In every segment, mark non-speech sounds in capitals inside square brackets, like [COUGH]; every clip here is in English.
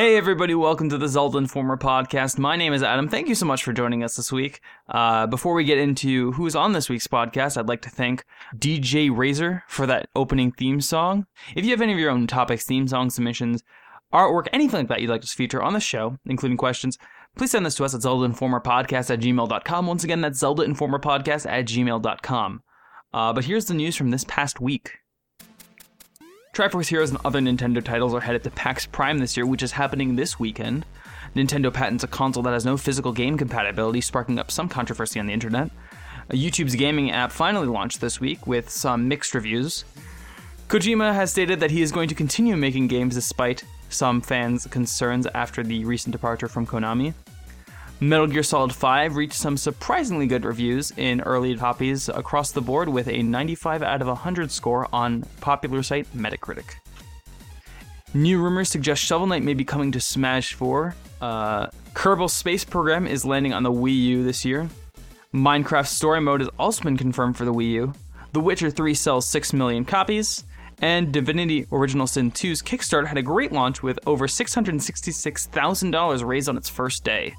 Hey, everybody, welcome to the Zelda Informer podcast. My name is Adam. Thank you so much for joining us this week. Uh, before we get into who's on this week's podcast, I'd like to thank DJ Razor for that opening theme song. If you have any of your own topics, theme song submissions, artwork, anything like that you'd like to feature on the show, including questions, please send this to us at ZeldaInformerPodcast at gmail.com. Once again, that's ZeldaInformerPodcast at gmail.com. Uh, but here's the news from this past week. Triforce Heroes and other Nintendo titles are headed to PAX Prime this year, which is happening this weekend. Nintendo patents a console that has no physical game compatibility, sparking up some controversy on the internet. YouTube's gaming app finally launched this week with some mixed reviews. Kojima has stated that he is going to continue making games despite some fans' concerns after the recent departure from Konami. Metal Gear Solid 5 reached some surprisingly good reviews in early copies across the board with a 95 out of 100 score on popular site Metacritic. New rumors suggest Shovel Knight may be coming to Smash 4. Uh, Kerbal Space Program is landing on the Wii U this year. Minecraft Story Mode has also been confirmed for the Wii U. The Witcher 3 sells 6 million copies. And Divinity Original Sin 2's Kickstarter had a great launch with over $666,000 raised on its first day.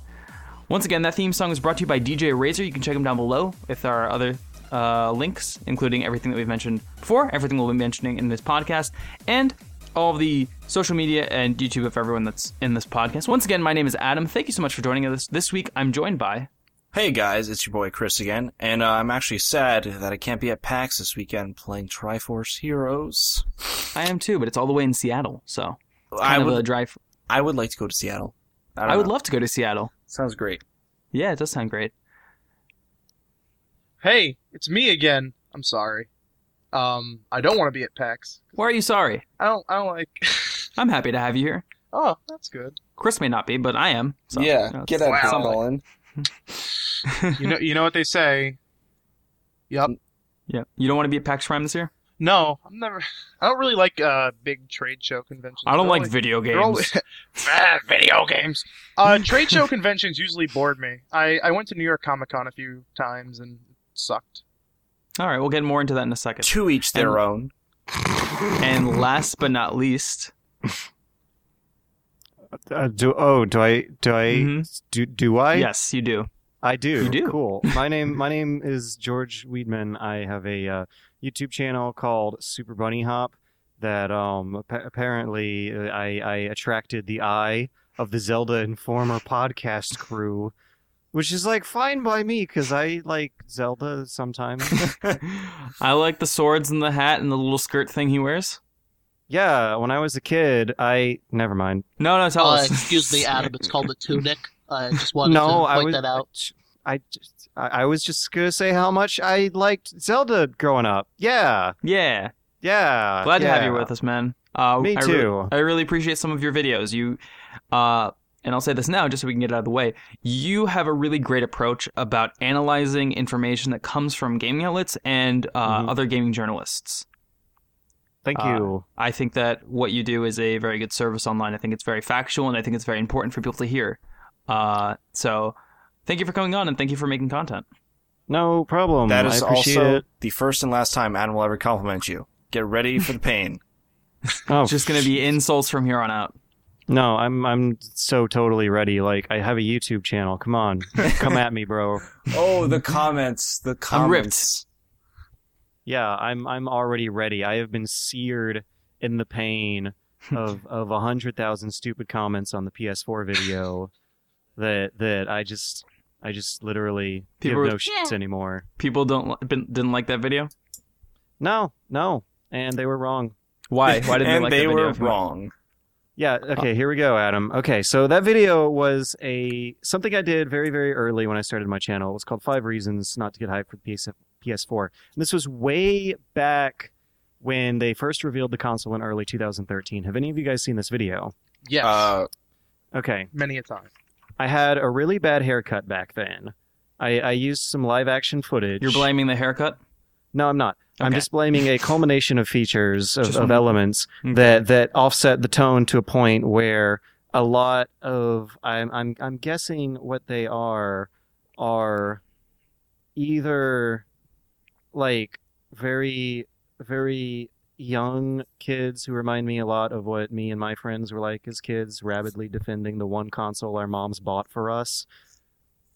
Once again, that theme song is brought to you by DJ Razor. You can check him down below with our other uh, links, including everything that we've mentioned before, everything we'll be mentioning in this podcast, and all of the social media and YouTube of everyone that's in this podcast. Once again, my name is Adam. Thank you so much for joining us. This week, I'm joined by. Hey guys, it's your boy Chris again, and uh, I'm actually sad that I can't be at PAX this weekend playing Triforce Heroes. I am too, but it's all the way in Seattle, so I would, a drive. I would like to go to Seattle. I, I would love to go to Seattle. Sounds great. Yeah, it does sound great. Hey, it's me again. I'm sorry. Um, I don't want to be at PAX. Why are you sorry? I don't. I don't like. [LAUGHS] I'm happy to have you here. oh, that's good. Chris may not be, but I am. So, yeah, you know, get it's that Wow. ball in. You know. You know what they say. [LAUGHS] Yep. Yeah. You don't want to be at PAX Prime this year? No, I'm never. I don't really like uh big trade show conventions. I don't They're like video they're always- games. [LAUGHS] Ah, video games. Uh, trade show conventions usually bored me. I I went to New York Comic Con a few times and it sucked. All right, we'll get more into that in a second. To each their And- own. And last but not least, Uh, do oh do I do I Mhm. do do I yes, you do. I do You do. cool [LAUGHS] my name my name is George Weidman I have a uh, YouTube channel called Super Bunny Hop that um appa- apparently uh, I I attracted the eye of the Zelda Informer podcast crew which is like fine by me because I like Zelda sometimes [LAUGHS] I like the swords and the hat and the little skirt thing he wears. yeah when I was a kid I never mind No, no, tell Uh, us. excuse me, Adam. It's called a [LAUGHS] tunic. I just wanted no to I was that out. I just I I was just gonna say how much I liked Zelda growing up. Yeah, yeah, yeah. glad to have you with us, man. Uh, Me I re- too. I really appreciate some of your videos. You, uh, and I'll say this now, just so we can get it out of the way. You have a really great approach about analyzing information that comes from gaming outlets and uh, Mhm. other gaming journalists. Thank Uh, you. I think that what you do is a very good service online. I think it's very factual, and I think it's very important for people to hear. Uh, so, thank you for coming on, and thank you for making content. No problem. That is I appreciate also it. the first and last time Adam will ever compliment you. Get ready for the pain. [LAUGHS] Oh, It's just going to be insults from here on out. no. I'm I'm so totally ready. Like I have a YouTube channel. Come on, [LAUGHS] come at me, bro. oh, the comments. The comments. I'm ripped. Yeah, I'm I'm already ready. I have been seared in the pain of of a hundred thousand stupid comments on the PS4 video that that I just I just literally People- give no shits anymore. People don't been- didn't like that video. No, no, and they were wrong. Why? Why didn't [LAUGHS] and they like they that video? were if you- wrong. Yeah, okay, here we go, Adam. Okay, so that video was a something I did very, very early when I started my channel. It was called Five Reasons Not to Get Hyped for the PS- PS4. And this was way back when they first revealed the console in early 2013. Have any of you guys seen this video? Yes, Uh, Okay. many a time. I had a really bad haircut back then. I, I used some live action footage. You're blaming the haircut? No, I'm not. I'm Okay. just blaming a culmination of features of, Just of elements that that offset the tone to a point where a lot of I'm I'm I'm guessing what they are are either like very very young kids who remind me a lot of what me and my friends were like as kids, rabidly defending the one console our moms bought for us,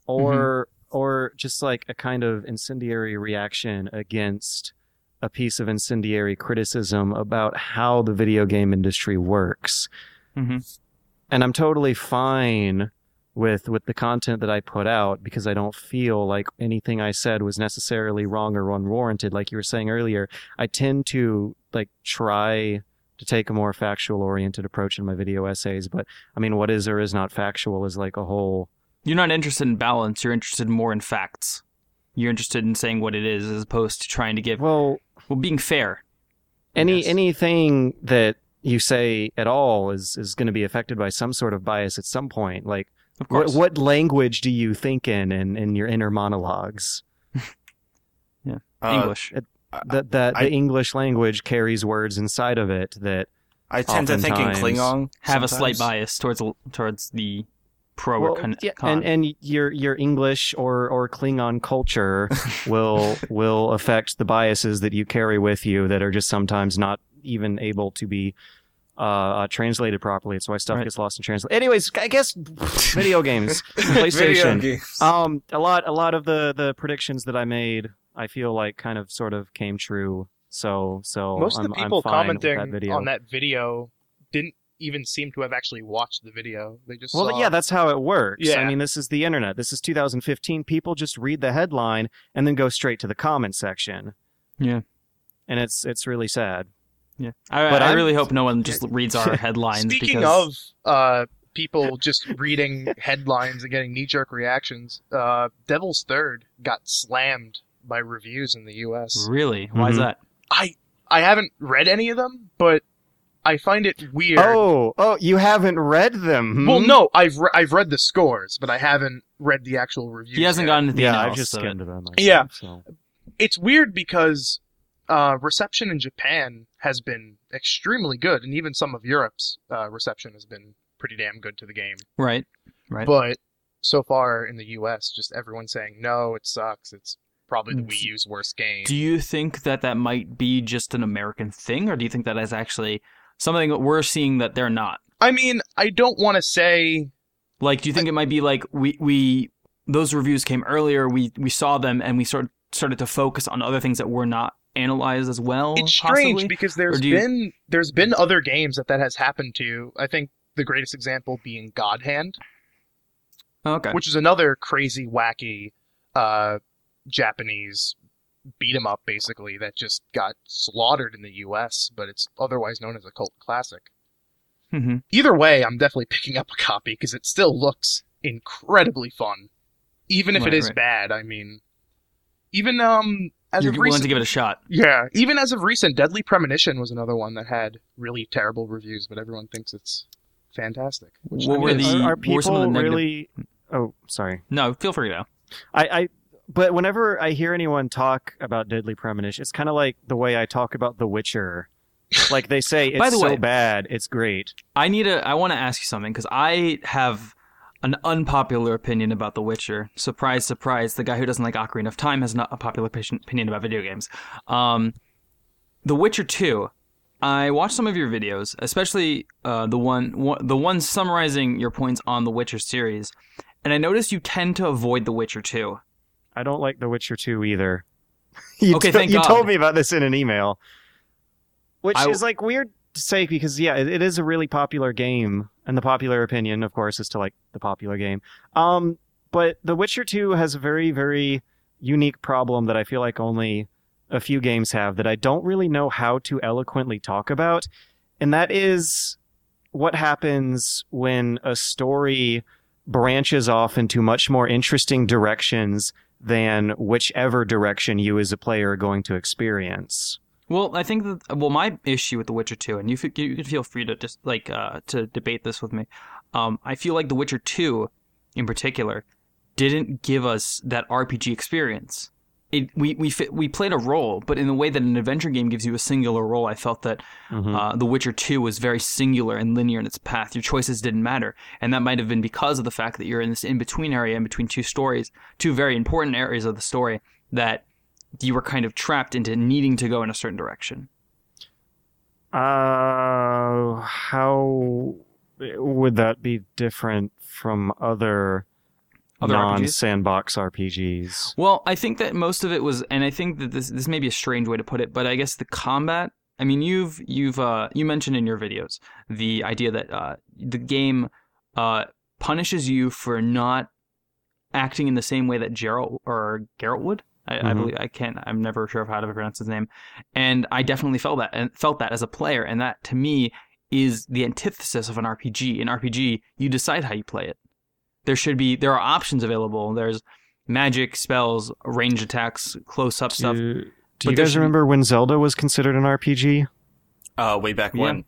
or or just like a kind of incendiary reaction against a piece of incendiary criticism about how the video game industry works. hmm And I'm totally fine with with the content that I put out because I don't feel like anything I said was necessarily wrong or unwarranted. Like you were saying earlier, I tend to like try to take a more factual oriented approach in my video essays. But I mean, what is or is not factual is like a whole. You're not interested in balance. You're interested more in facts. You're interested in saying what it is as opposed to trying to give Well, well being fair. I any guess. anything that you say at all is is going to be affected by some sort of bias at some point. Like, Of what, course. what language do you think in in, in your inner monologues? [LAUGHS] Uh, English. That that I- the English language carries words inside of it that I tend to think in Oftentimes Klingon. Have a slight bias towards towards the pro well, or con. yeah, con. and and your your English or or Klingon culture [LAUGHS] will will affect the biases that you carry with you that are just sometimes not even able to be uh, uh translated properly. It's why stuff Right. gets lost in translation. Anyways, I guess video games, [LAUGHS] Video PlayStation. games. Um, a lot, a lot of the the predictions that I made, I feel like kind of sort of came true. So, so Most I'm, of the people commenting that video. on that video didn't even seem to have actually watched the video. They just Well, saw, yeah, that's how it works. Yeah. I mean, this is the internet. This is 2015. People just read the headline and then go straight to the comment section. Yeah. And it's it's really sad. yeah, I, but I I'm- really hope no one just [LAUGHS] reads our headlines. Speaking because, of uh, people just reading [LAUGHS] headlines and getting knee-jerk reactions, uh, Devil's Third got slammed by reviews in the U.S. really, why is Mhm. that? I I haven't read any of them, but I find it weird. Oh, oh, you haven't read them? hmm? Well, no, I've re- I've read the scores, but I haven't read the actual reviews. He hasn't yet. gotten to the Yeah, I've analysis just of it. skimmed them. myself, Yeah. So. It's weird because uh, reception in Japan has been extremely good, and even some of Europe's uh, reception has been pretty damn good to the game. Right, right. But so far in the U.S., just everyone saying no, it sucks. It's probably the D- Wii U's worst game. Do you think that that might be just an American thing, or do you think that is actually something that we're seeing that they're not? I mean, I don't want to say Like, do you think it might be like we we those reviews came earlier, we we saw them, and we sort started to focus on other things that were not analyzed as well? it's strange possibly? because there's you- been there's been other games that that has happened to. I think the greatest example being God Hand. Okay. which is another crazy, wacky uh, Japanese beat 'em up, basically that just got slaughtered in the U.S., but it's otherwise known as a cult classic. hmm Either way, I'm definitely picking up a copy because it still looks incredibly fun, even if Right, it is right. bad. I mean, even um as You're of willing recent, to give it a shot. yeah, even as of recent, Deadly Premonition was another one that had really terrible reviews, but everyone thinks it's fantastic. Which What I were the- are, are people were some of the negative- really? Oh, sorry. No, feel free to. I, I but whenever I hear anyone talk about Deadly Premonition, it's kind of like the way I talk about The Witcher. Like they say, it's By the so way- bad, it's great. I need to. I want to ask you something because I have an unpopular opinion about The Witcher. Surprise, surprise! The guy who doesn't like Ocarina of Time has not a popular opinion about video games. Um, the Witcher Two. I watched some of your videos, especially uh, the one, one, the one summarizing your points on the Witcher series, and I noticed you tend to avoid The Witcher Two. I don't like The Witcher 2 either. [LAUGHS] you Okay, to- thank you God. told me about this in an email, which I- is like weird to say because yeah, it, it is a really popular game, and the popular opinion, of course, is to like the popular game. Um, but The Witcher 2 has a very very unique problem that I feel like only a few games have that I don't really know how to eloquently talk about, and that is what happens when a story branches off into much more interesting directions than whichever direction you as a player are going to experience. Well, I think that well, my issue with The Witcher Two, and you f- you can feel free to just like uh, to debate this with me. Um, I feel like The Witcher Two, in particular, didn't give us that RPG experience. It we we fit, we played a role, but in the way that an adventure game gives you a singular role, I felt that Mhm. uh, The Witcher 2 was very singular and linear in its path. Your choices didn't matter. And that might have been because of the fact that you're in this in between area, in between two stories, two very important areas of the story, that you were kind of trapped into needing to go in a certain direction. Uh, how would that be different from other, Other non-sandbox RPGs? Well, I think that most of it was, and I think that this this may be a strange way to put it, but I guess the combat. I mean, you've you've uh, you mentioned in your videos the idea that uh, the game uh, punishes you for not acting in the same way that Geralt or Geralt would. I, I Mhm. believe I can't. I'm never sure of how to pronounce his name, and I definitely felt that and felt that as a player, and that to me is the antithesis of an RPG. In RPG, you decide how you play it. There should be there are options available. There's magic, spells, range attacks, close up stuff. Do, do But you guys should be- remember when Zelda was considered an RPG? Uh, way back Yeah. when.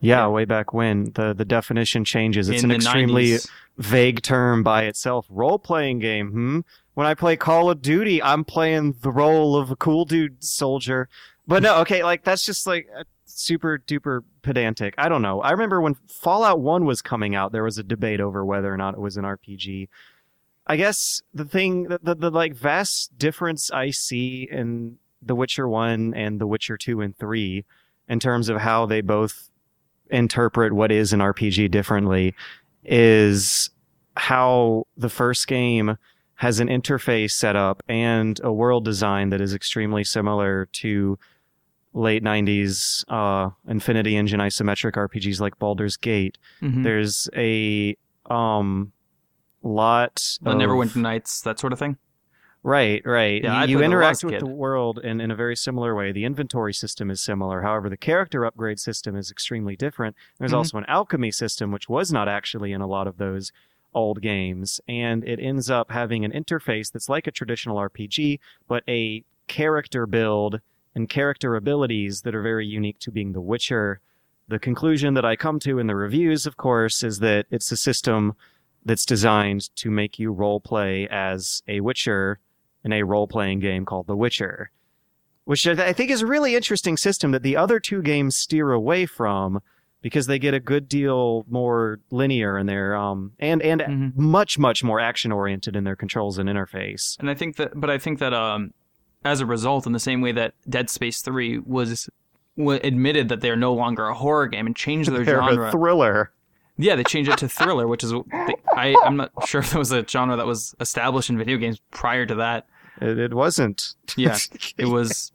Yeah, Yeah. way back when the the definition changes. It's in an extremely 90s. vague term by itself. Role playing game. Hmm. When I play Call of Duty, I'm playing the role of a cool dude soldier. But no, okay, like that's just like uh, super duper pedantic. I don't know. I remember when Fallout One was coming out, there was a debate over whether or not it was an RPG. I guess the thing, the, the, the like vast difference I see in The Witcher One and The Witcher Two and Three, in terms of how they both interpret what is an RPG differently, is how the first game has an interface set up and a world design that is extremely similar to late 90s uh, Infinity Engine isometric RPGs like Baldur's Gate. Mhm. There's a um lot the of Neverwinter Nights, that sort of thing. Right, right. Yeah, you, you interact with kid. the world in, in a very similar way. The inventory system is similar. However, the character upgrade system is extremely different. There's Mhm. also an alchemy system, which was not actually in a lot of those old games. And it ends up having an interface that's like a traditional RPG, but a character build and character abilities that are very unique to being The Witcher. The conclusion that I come to in the reviews, of course, is that it's a system that's designed to make you role play as a Witcher in a role playing game called The Witcher, which I think is a really interesting system that the other two games steer away from because they get a good deal more linear in their um and and Mhm. much much more action oriented in their controls and interface. And I think that, but I think that um, as a result, in the same way that Dead Space Three was, wa admitted that they're no longer a horror game and changed their [LAUGHS] They're genre. a thriller. yeah, they changed it to thriller, which is I I'm not sure if there was a genre that was established in video games prior to that. It, it wasn't. Yeah, [LAUGHS] it was.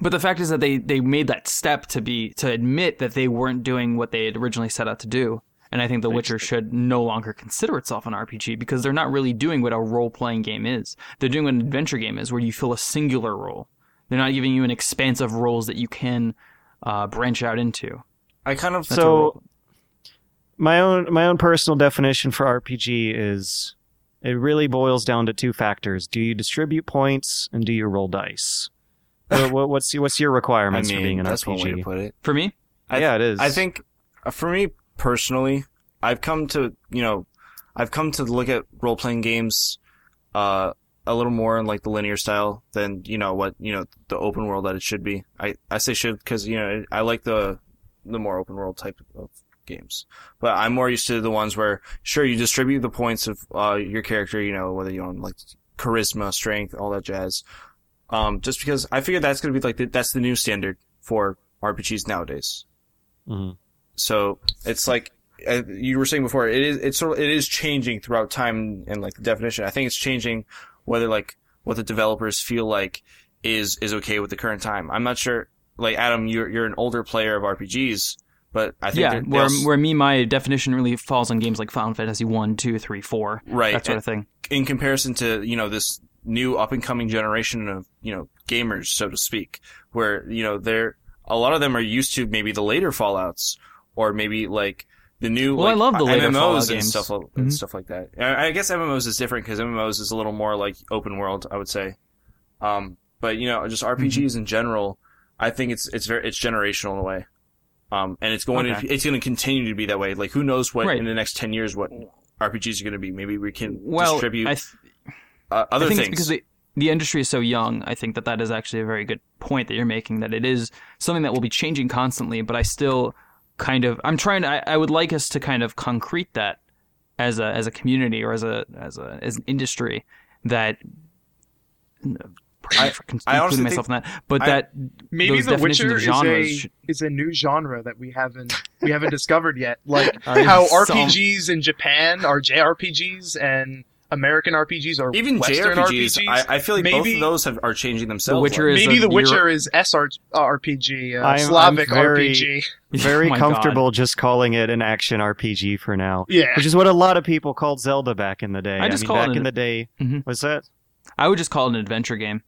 But the fact is that they they made that step to be to admit that they weren't doing what they had originally set out to do. And I think The Witcher should no longer consider itself an RPG because they're not really doing what a role playing game is. They're doing what an adventure game is, where you fill a singular role. They're not giving you an expanse of roles that you can uh, branch out into. I kind of That's So- my own my own personal definition for RPG is it really boils down to two factors: do you distribute points and do you roll dice? [LAUGHS] what, what- what's what's your I requirements for being mean, an that's one way to RPG? put it. for me, I- yeah, it is. I think uh, for me personally, I've come to you know, I've come to look at role playing games, uh, a little more in like the linear style than you know what you know the open world that it should be. I I say should because you know I like the the more open world type of games, but I'm more used to the ones where sure you distribute the points of uh your character, you know whether you want like charisma, strength, all that jazz. Um, just because I figure that's gonna be like the, that's the new standard for RPGs nowadays. Mm Mhm. So it's like uh, you were saying before, it is it's sort of, it is changing throughout time and like the definition. I think it's changing whether like what the developers feel like is is okay with the current time. I'm not sure. Like Adam, you're you're an older player of RPGs, but I think yeah, there- where there's- where me my definition really falls on games like Final Fantasy one, two, three, four, right that sort of thing. in comparison to you know this new up and coming generation of you know gamers, so to speak, where you know they're a lot of them are used to maybe the later Fallout's or maybe like the new Well, I love the later MMOs Fallout and games. stuff and Mhm. stuff like that. I guess MMOs is different because MMOs is a little more like open world, I would say. Um, but you know, just RPGs Mm-hmm. in general, I think it's it's very it's generational in a way. Um, and it's going Okay. to it's going to continue to be that way. Like who knows what Right. in the next ten years what RPGs are going to be? Maybe we can Well, distribute I, th- uh, other I think things. it's because the the industry is so young. I think that that is actually a very good point that you're making. That it is something that will be changing constantly. But I still kind of I'm trying to. I, I would like us to kind of concrete that as a as a community or as a as a as an industry that I- for I including honestly myself in that. But I- that Maybe those The Witcher of is a should- is a new genre that we haven't we haven't [LAUGHS] discovered yet. Like uh, I- how some- RPGs in Japan are JRPGs and American RPGs are Even Western JRPGs, RPGs. I, I feel like both Maybe- of those have, are changing themselves. The Witcher like- is Maybe a The Witcher Euro- is SR RPG, uh, I'm- I'm Slavic very- RPG. [LAUGHS] Very Oh my God. comfortable just calling it an action RPG for now. Yeah. Which is what a lot of people called Zelda back in the day. I just mean, call it back an- in the day. Mhm. Was that? I would just call it an adventure game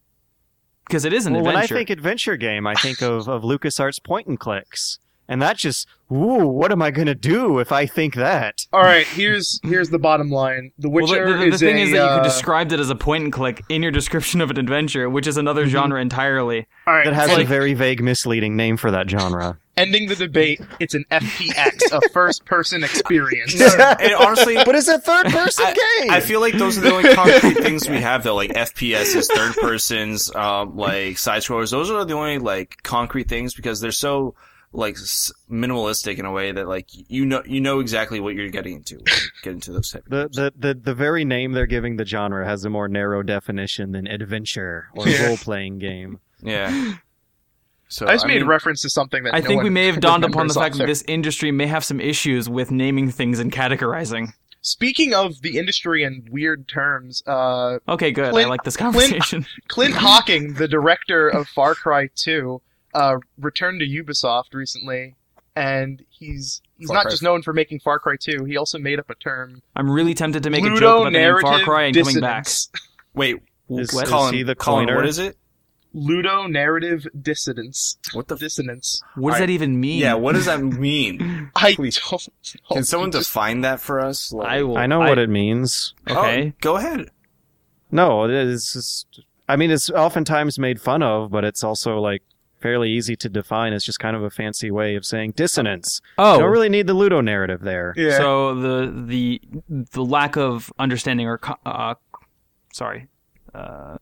because it is an well, when I think adventure game, I think of, of LucasArts point and clicks. And that just, ooh, what am I going to do if I think that? All right, here's here's the bottom line. The well, Witcher the, the, the is thing a, is that you uh, could describe it as a point and click in your description of an adventure, which is another genre entirely. all right, That has and a very vague, misleading name for that genre. ending the debate. It's an FPX, a first-person [LAUGHS] experience. and honestly, [LAUGHS] but it's a third person I- game! I feel like those are the only [LAUGHS] concrete things we have though, like FPS is third persons, um, like side scrollers. Those are the only like concrete things because they're so like minimalistic in a way that like you know you know exactly what you're getting into get into those type of the, the, the, the very name they're giving the genre has a more narrow definition than adventure or Yeah. role playing game. yeah. [LAUGHS] So I just made mean, reference to something that I no think we may have [LAUGHS] dawned upon the fact that this industry may have some issues with naming things and categorizing. Speaking of the industry and weird terms, uh, Okay, good. I like this Clint- conversation. Clint [LAUGHS] Hocking, the director of Far Cry 2, uh, returned to Ubisoft recently, and he's he's Far not Cry- just known for making Far Cry 2. He also made up a term, I'm really tempted to make a joke about the name Far Cry and coming back. dissonance. [LAUGHS] Wait, Is, What? is Colin, he the Colin, coiner? what is it? Ludonarrative dissonance. What the? Dissonance. What does Alright. that even mean? Yeah, what does that mean? [LAUGHS] I Please. don't know. Can someone just- define that for us? Like- I will. I know what it means. Okay. Oh, go ahead. No, it's just, I mean, it's oftentimes made fun of, but it's also like fairly easy to define. as just kind of a fancy way of saying dissonance. Oh, don't really need the Ludo narrative there. Yeah. So the the the lack of understanding or uh, sorry, uh,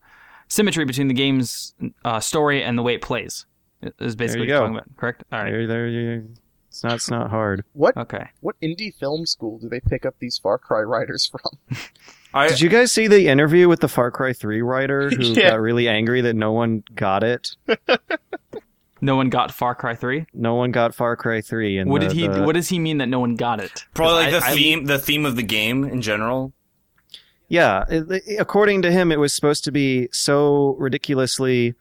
symmetry between the game's uh, story and the way it plays is basically what you you're talking about. Correct. All right. There, there, you, it's not, it's not hard. what Okay. what indie film school do they pick up these Far Cry writers from? [LAUGHS] I, Did you guys see the interview with the Far Cry 3 writer who [LAUGHS] Yeah. got really angry that no one got it? [LAUGHS] No one got Far Cry Three. No one got Far Cry 3. And What the- did he? the- What does he mean that no one got it? probably like I- the I- theme, the theme of the game in general. Yeah, it- it- according to him, it was supposed to be so ridiculously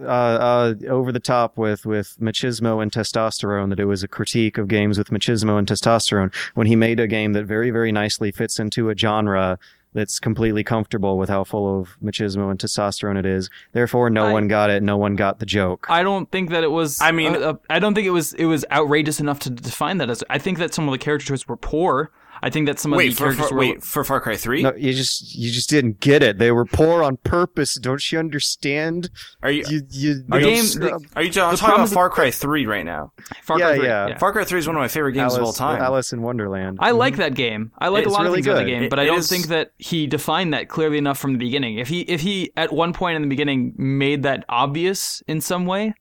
uh, uh, over the top with with machismo and testosterone that it was a critique of games with machismo and testosterone. When he made a game that very very nicely fits into a genre that's completely comfortable with how full of machismo and testosterone it is. Therefore, no I- one got it. No one got the joke. I don't think that it was. I mean- uh, uh, I don't think it was. It was outrageous enough to define that as. I think that some of the character choices were poor. I think that some of Wait the for, characters for were. wait for Far Cry Three. No, you just you just didn't get it. They were poor on purpose. Don't you understand? Are you? You you Are you, game- scrub. are you talking, I'm the about Far Cry 3 right now? Far Yeah, Cry 3, yeah. Far Cry 3 is one of my favorite games Alice, of all time. Alice in Wonderland. I like mm-hmm. that game. I like It's a lot really of things about the good. game, It- but I don't is- think that he defined that clearly enough from the beginning. If he if he at one point in the beginning made that obvious in some way,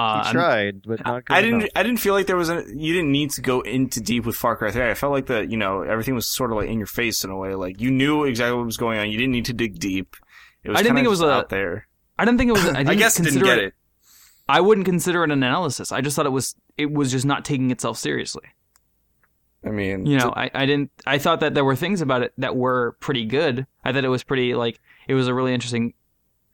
uh, He tried, but not good I didn't. enough. I didn't feel like there was a. You didn't need to go into deep with Far Cry 3. I felt like the. You know, everything was sort of like in your face in a way. Like you knew exactly what was going on. You didn't need to dig deep. It was I didn't think it was a- out there. I didn't think it was. I, [CLEARS THROAT] I, guess didn't get it. I wouldn't consider it an analysis. I just thought it was it was just not taking itself seriously. I mean, You know, I, I didn't. I thought that there were things about it that were pretty good. I thought it was pretty like it was a really interesting,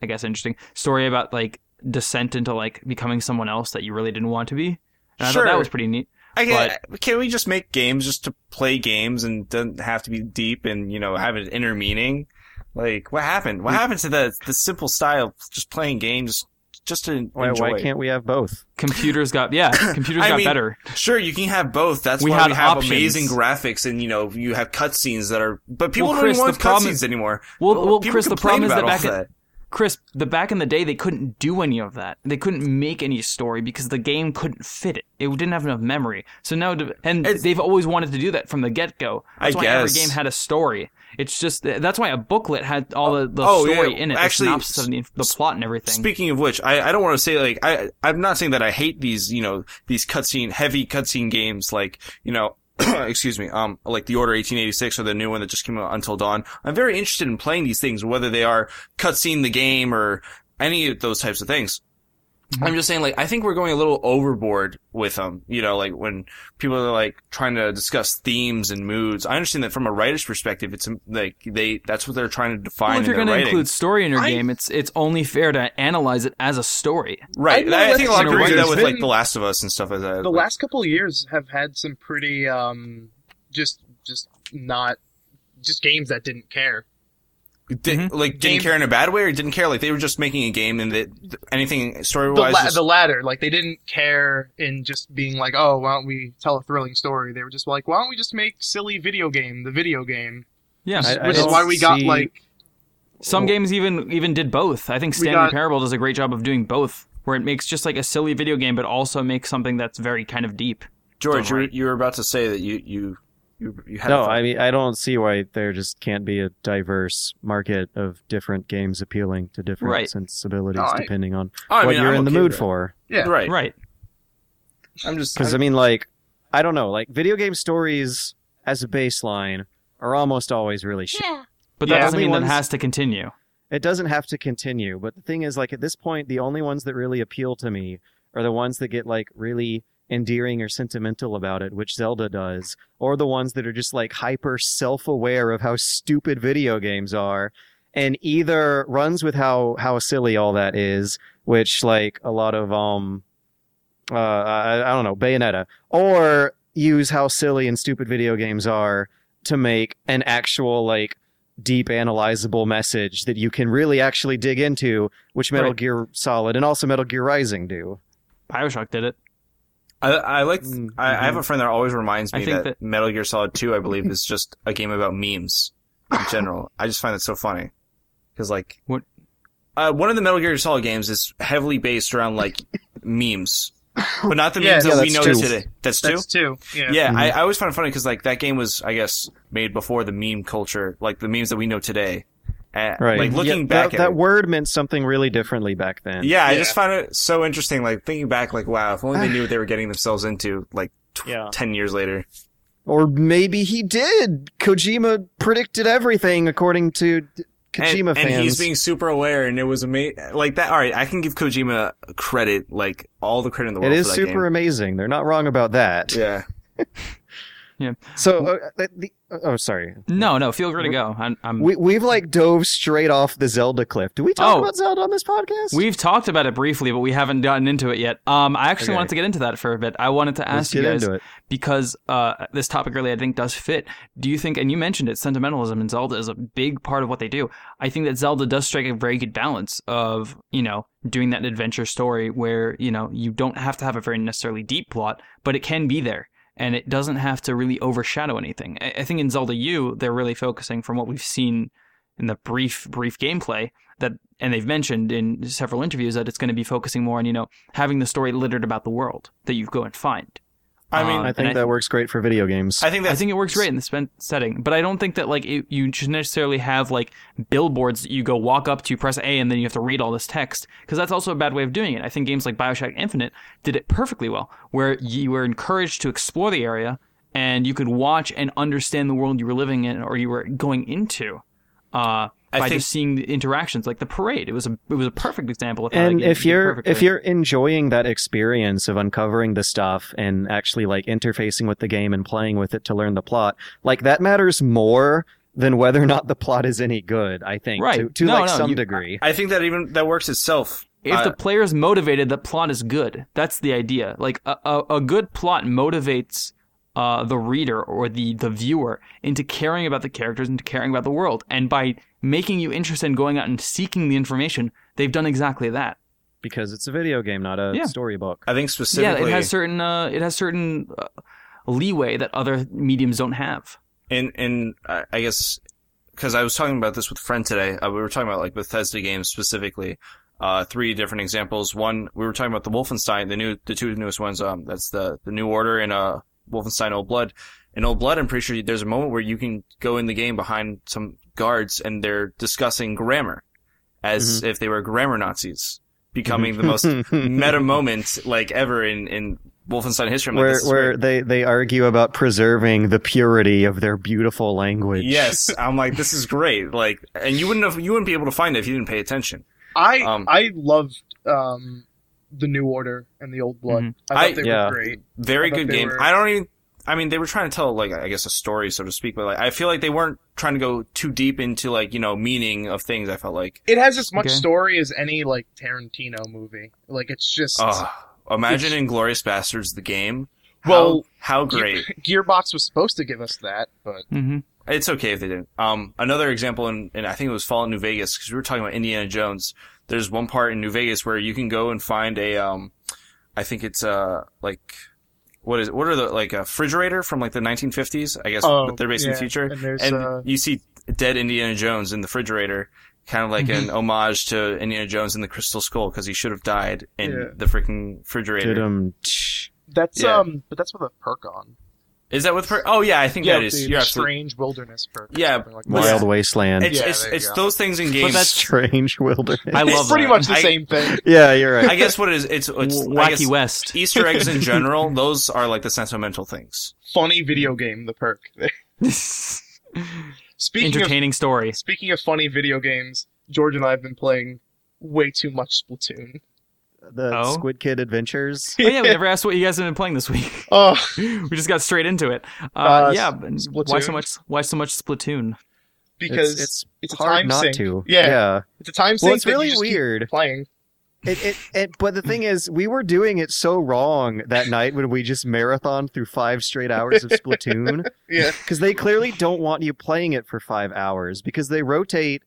I guess, interesting story about like descent into like becoming someone else that you really didn't want to be. And I thought that was pretty neat. I get, can we just make games just to play games and doesn't have to be deep and you know have an inner meaning? Like what happened? What happened to the the simple style of just playing games just to Why, enjoy? why can't we have both? Computers got yeah, [LAUGHS] computers got mean, better. Sure, you can have both. That's We why had we have options. amazing graphics and you know you have cutscenes that are. But people Well, don't even want problem cutscenes is- anymore. Well, well, People Chris, the problem is that back all in Chris, the back in the day they couldn't do any of that. They couldn't make any story because the game couldn't fit it. It didn't have enough memory. So now, and It's- they've always wanted to do that from the get go. That's I why every game had a story. It's just that's why a booklet had all the, the Oh, story yeah. in it, Actually, the synopsis of the, the plot and everything. Speaking of which, I, I don't want to say like I I'm not saying that I hate these you know these cutscene heavy cutscene games like you know [COUGHS] excuse me um like the Order 1886 or the new one that just came out Until Dawn. I'm very interested in playing these things whether they are cutscene the game or any of those types of things. I'm just saying, like, I think we're going a little overboard with them. You know, like when people are like trying to discuss themes and moods. I understand that from a writer's perspective, it's um, like they that's what they're trying to define Well, if you're going to include story in your I- game, it's it's only fair to analyze it as a story. right. I know I, think a lot of people do that with like The Last of Us and stuff like that. the Like, last couple of years have had some pretty um just just not just games that didn't care. Did, Mhm. like didn't Game- care in a bad way or didn't care like they were just making a game and that anything story The, wise la- the latter, like they didn't care in just being like, oh, why don't we tell a thrilling story? They were just like, why don't we just make silly video game the video game? Yeah. Which, I- I which is why we got like Some games even even did both. I think Stanley got- Parable does a great job of doing both, where it makes just like a silly video game, but also makes something that's very kind of deep. George you were, you were about to say that you you you, you had No, a- I mean I don't see why there just can't be a diverse market of different games appealing to different Right. sensibilities No, I- depending on Oh, I what mean, you're I'm in the mood for. yeah. right Right. I'm just Because I mean, like, I don't know, like video game stories as a baseline are almost always really shit. But that Yeah. doesn't mean that it has to continue. It doesn't have to continue, but the thing is, like, at this point, the only ones that really appeal to me are the ones that get like really endearing or sentimental about it, which Zelda does, or the ones that are just like hyper self-aware of how stupid video games are, and either runs with how how silly all that is, which like a lot of um, uh, I, I don't know, Bayonetta, or use how silly and stupid video games are to make an actual like deep analyzable message that you can really actually dig into, which Metal Right. Gear Solid and also Metal Gear Rising do. Bioshock did it. I, I like Mm, I, I have a friend that always reminds I me think that, that- Metal Gear Solid 2 I believe is just a game about memes in general I just find it so funny because like What- uh, one of the Metal Gear Solid games is heavily based around like memes but not the memes yeah, that we know two. today that's two That's two. Yeah. yeah, Mhm. I, I always find it funny because like that game was, I guess, made before the meme culture, like the memes that we know today. Uh, Right. Like looking Yeah, back that, at that it, word meant something really differently back then. yeah, I just find it so interesting. Like thinking back, like wow, if only they knew what they were getting themselves into. Like tw- Yeah. ten years later. Or maybe he did. Kojima predicted everything according to Kojima and, fans. and he's being super aware, and it was amazing. Like that. All right, I can give Kojima credit, like all the credit in the world. it is for that super game. amazing. They're not wrong about that. Yeah. [LAUGHS] So, uh, the, the, oh, sorry. No, no, feel free to go. I'm, I'm We we've like dove straight off the Zelda cliff. Do we talk Oh. about Zelda on this podcast? We've talked about it briefly, but we haven't gotten into it yet. Um, I actually Okay. wanted to get into that for a bit. I wanted to ask you guys because uh, this topic really, I think, does fit. Do you think, and you mentioned it, sentimentalism in Zelda is a big part of what they do. I think that Zelda does strike a very good balance of, you know, doing that adventure story where, you know, you don't have to have a very necessarily deep plot, but it can be there. And it doesn't have to really overshadow anything. I, I think in Zelda U, they're really focusing from what we've seen in the brief, brief gameplay that, and they've mentioned in several interviews that it's going to be focusing more on, you know, having the story littered about the world that you go and find. I mean, Um, I and think I- that works great for video games. I think that's I think it works great in the spent setting, but I don't think that like it, you should necessarily have like billboards that you go walk up to, press A, and then you have to read all this text because that's also a bad way of doing it. I think games like Bioshock Infinite did it perfectly well, where you were encouraged to explore the area and you could watch and understand the world you were living in or you were going into. Uh, I by think- just seeing the interactions, like the parade, it was a it was a perfect example of how and they if you're if you're enjoying that experience of uncovering the stuff and actually like interfacing with the game and playing with it to learn the plot like that matters more than whether or not the plot is any good i think Right. to, to No, like no, some you- degree I think that even that works itself. If Uh, the player's motivated, the plot is good. That's the idea. Like a, a, a good plot motivates uh, the reader or the, the viewer into caring about the characters and caring about the world. And by making you interested in going out and seeking the information, they've done exactly that. because it's a video game not a Yeah. storybook I think specifically, yeah, it has certain uh, it has certain uh, leeway that other mediums don't have. And in I I guess because I was talking about this with a friend today. Uh, we were talking about like Bethesda games specifically. Uh, three different examples. One, we were talking about the Wolfenstein, the new, the two newest ones. Um, that's the the New Order and uh Wolfenstein Old Blood. In Old Blood, I'm pretty sure there's a moment where you can go in the game behind some guards and they're discussing grammar, as if they were grammar Nazis, becoming the most [LAUGHS] meta moment like ever in in Wolfenstein history. I'm where this is where great. they they argue about preserving the purity of their beautiful language Yes, [LAUGHS] I'm like, this is great. Like, and you wouldn't have, you wouldn't be able to find it if you didn't pay attention. I Um, I loved um, the New Order and the Old Blood. Mhm. I thought I- they yeah. were great. Very good game. were- I don't even. I mean, they were trying to tell like I guess a story, so to speak, but like I feel like they weren't trying to go too deep into like you know meaning of things. I felt like, It has as much Okay. story as any like Tarantino movie. Like it's just oh, imagine It's- Inglourious Basterds the game. How, Well, how great! [LAUGHS] Gearbox was supposed to give us that, but hmm It's okay if they didn't. Um, another example in, in I think it was Fallout New Vegas because we were talking about Indiana Jones. There's one part in New Vegas where you can go and find a um, I think it's uh like what is it? What are the like a refrigerator from like the 1950s? I guess Oh, but they're based in the future. And and uh, you see dead Indiana Jones in the refrigerator, kind of like an homage to Indiana Jones in the Crystal Skull because he should have died in Yeah. the freaking refrigerator. Did um, that's Yeah. um, but that's with a perk on. Is that with? Per- oh yeah, I think Yeah, that the, the You're absolutely. strange wilderness perk. Yeah, something like that. Wild Wasteland. It's Yeah, it's, it's those things in games. But that's Strange wilderness. I love it's pretty that. much the I- same thing. yeah, you're right. I guess what it is, it's, it's W- I Wacky West. Easter eggs in [LAUGHS] general. Those are like the sentimental things. Funny video game, the perk. [LAUGHS] speaking of Entertaining story. speaking of funny video games, George and I have been playing way too much Splatoon. The Oh? Squid Kid Adventures. [LAUGHS] Oh yeah, we never asked what you guys have been playing this week. [LAUGHS] Oh, [LAUGHS] we just got straight into it. Uh, Uh, yeah, but why so much? Why so much Splatoon? because it's, it's, it's a hard time not sink. to. Yeah. yeah. It's a time Well, sink. it's really weird. Playing. It, it, it, but the thing is, we were doing it so wrong that night when we just marathon through five straight hours of Splatoon Yeah. because they clearly don't want you playing it for five hours because they rotate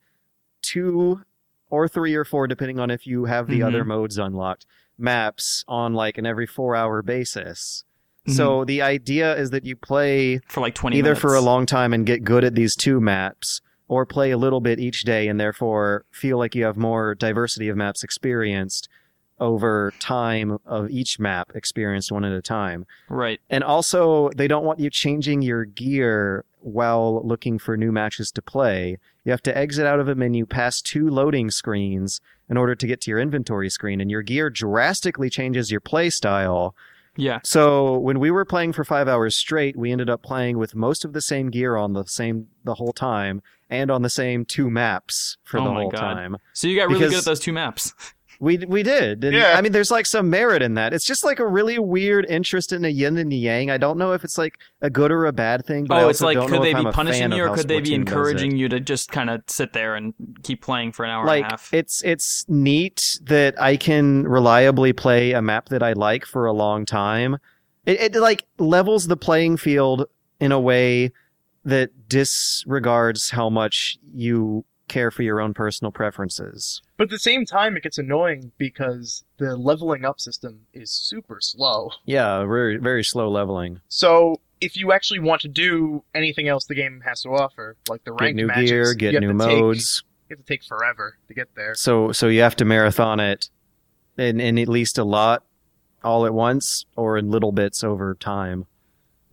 two or three or four, depending on if you have the Mhm. other modes unlocked, maps on like an every four hour basis. So the idea is that you play For like twenty. either minutes. for a long time and get good at these two maps or play a little bit each day and therefore feel like you have more diversity of maps experienced over time of each map experienced one at a time. Right. And also, they don't want you changing your gear while looking for new matches to play. You have to exit out of a menu past two loading screens in order to get to your inventory screen, and your gear drastically changes your play style. Yeah. So when we were playing for five hours straight, we ended up playing with most of the same gear on the same the whole time, and on the same two maps for Oh the my whole God. time. So you got really good at those two maps. [LAUGHS] We we did. And, Yeah. I mean, there's like some merit in that. It's just like a really weird interest in the yin and the yang. I don't know if it's like a good or a bad thing. But I Oh, it's like could they be I'm punishing you, or could they be Splatoon does it. encouraging you to just kind of sit there and keep playing for an hour and a half? it's it's neat that I can reliably play a map that I like for a long time. It, it like levels the playing field in a way that disregards how much you care for your own personal preferences. But at the same time, it gets annoying because the leveling up system is super slow. Yeah, very very slow leveling. So if you actually want to do anything else the game has to offer, like the Get new matches, gear, get new to take- modes. you have to take forever to get there. So so you have to marathon it in, in at least a lot all at once or in little bits over time.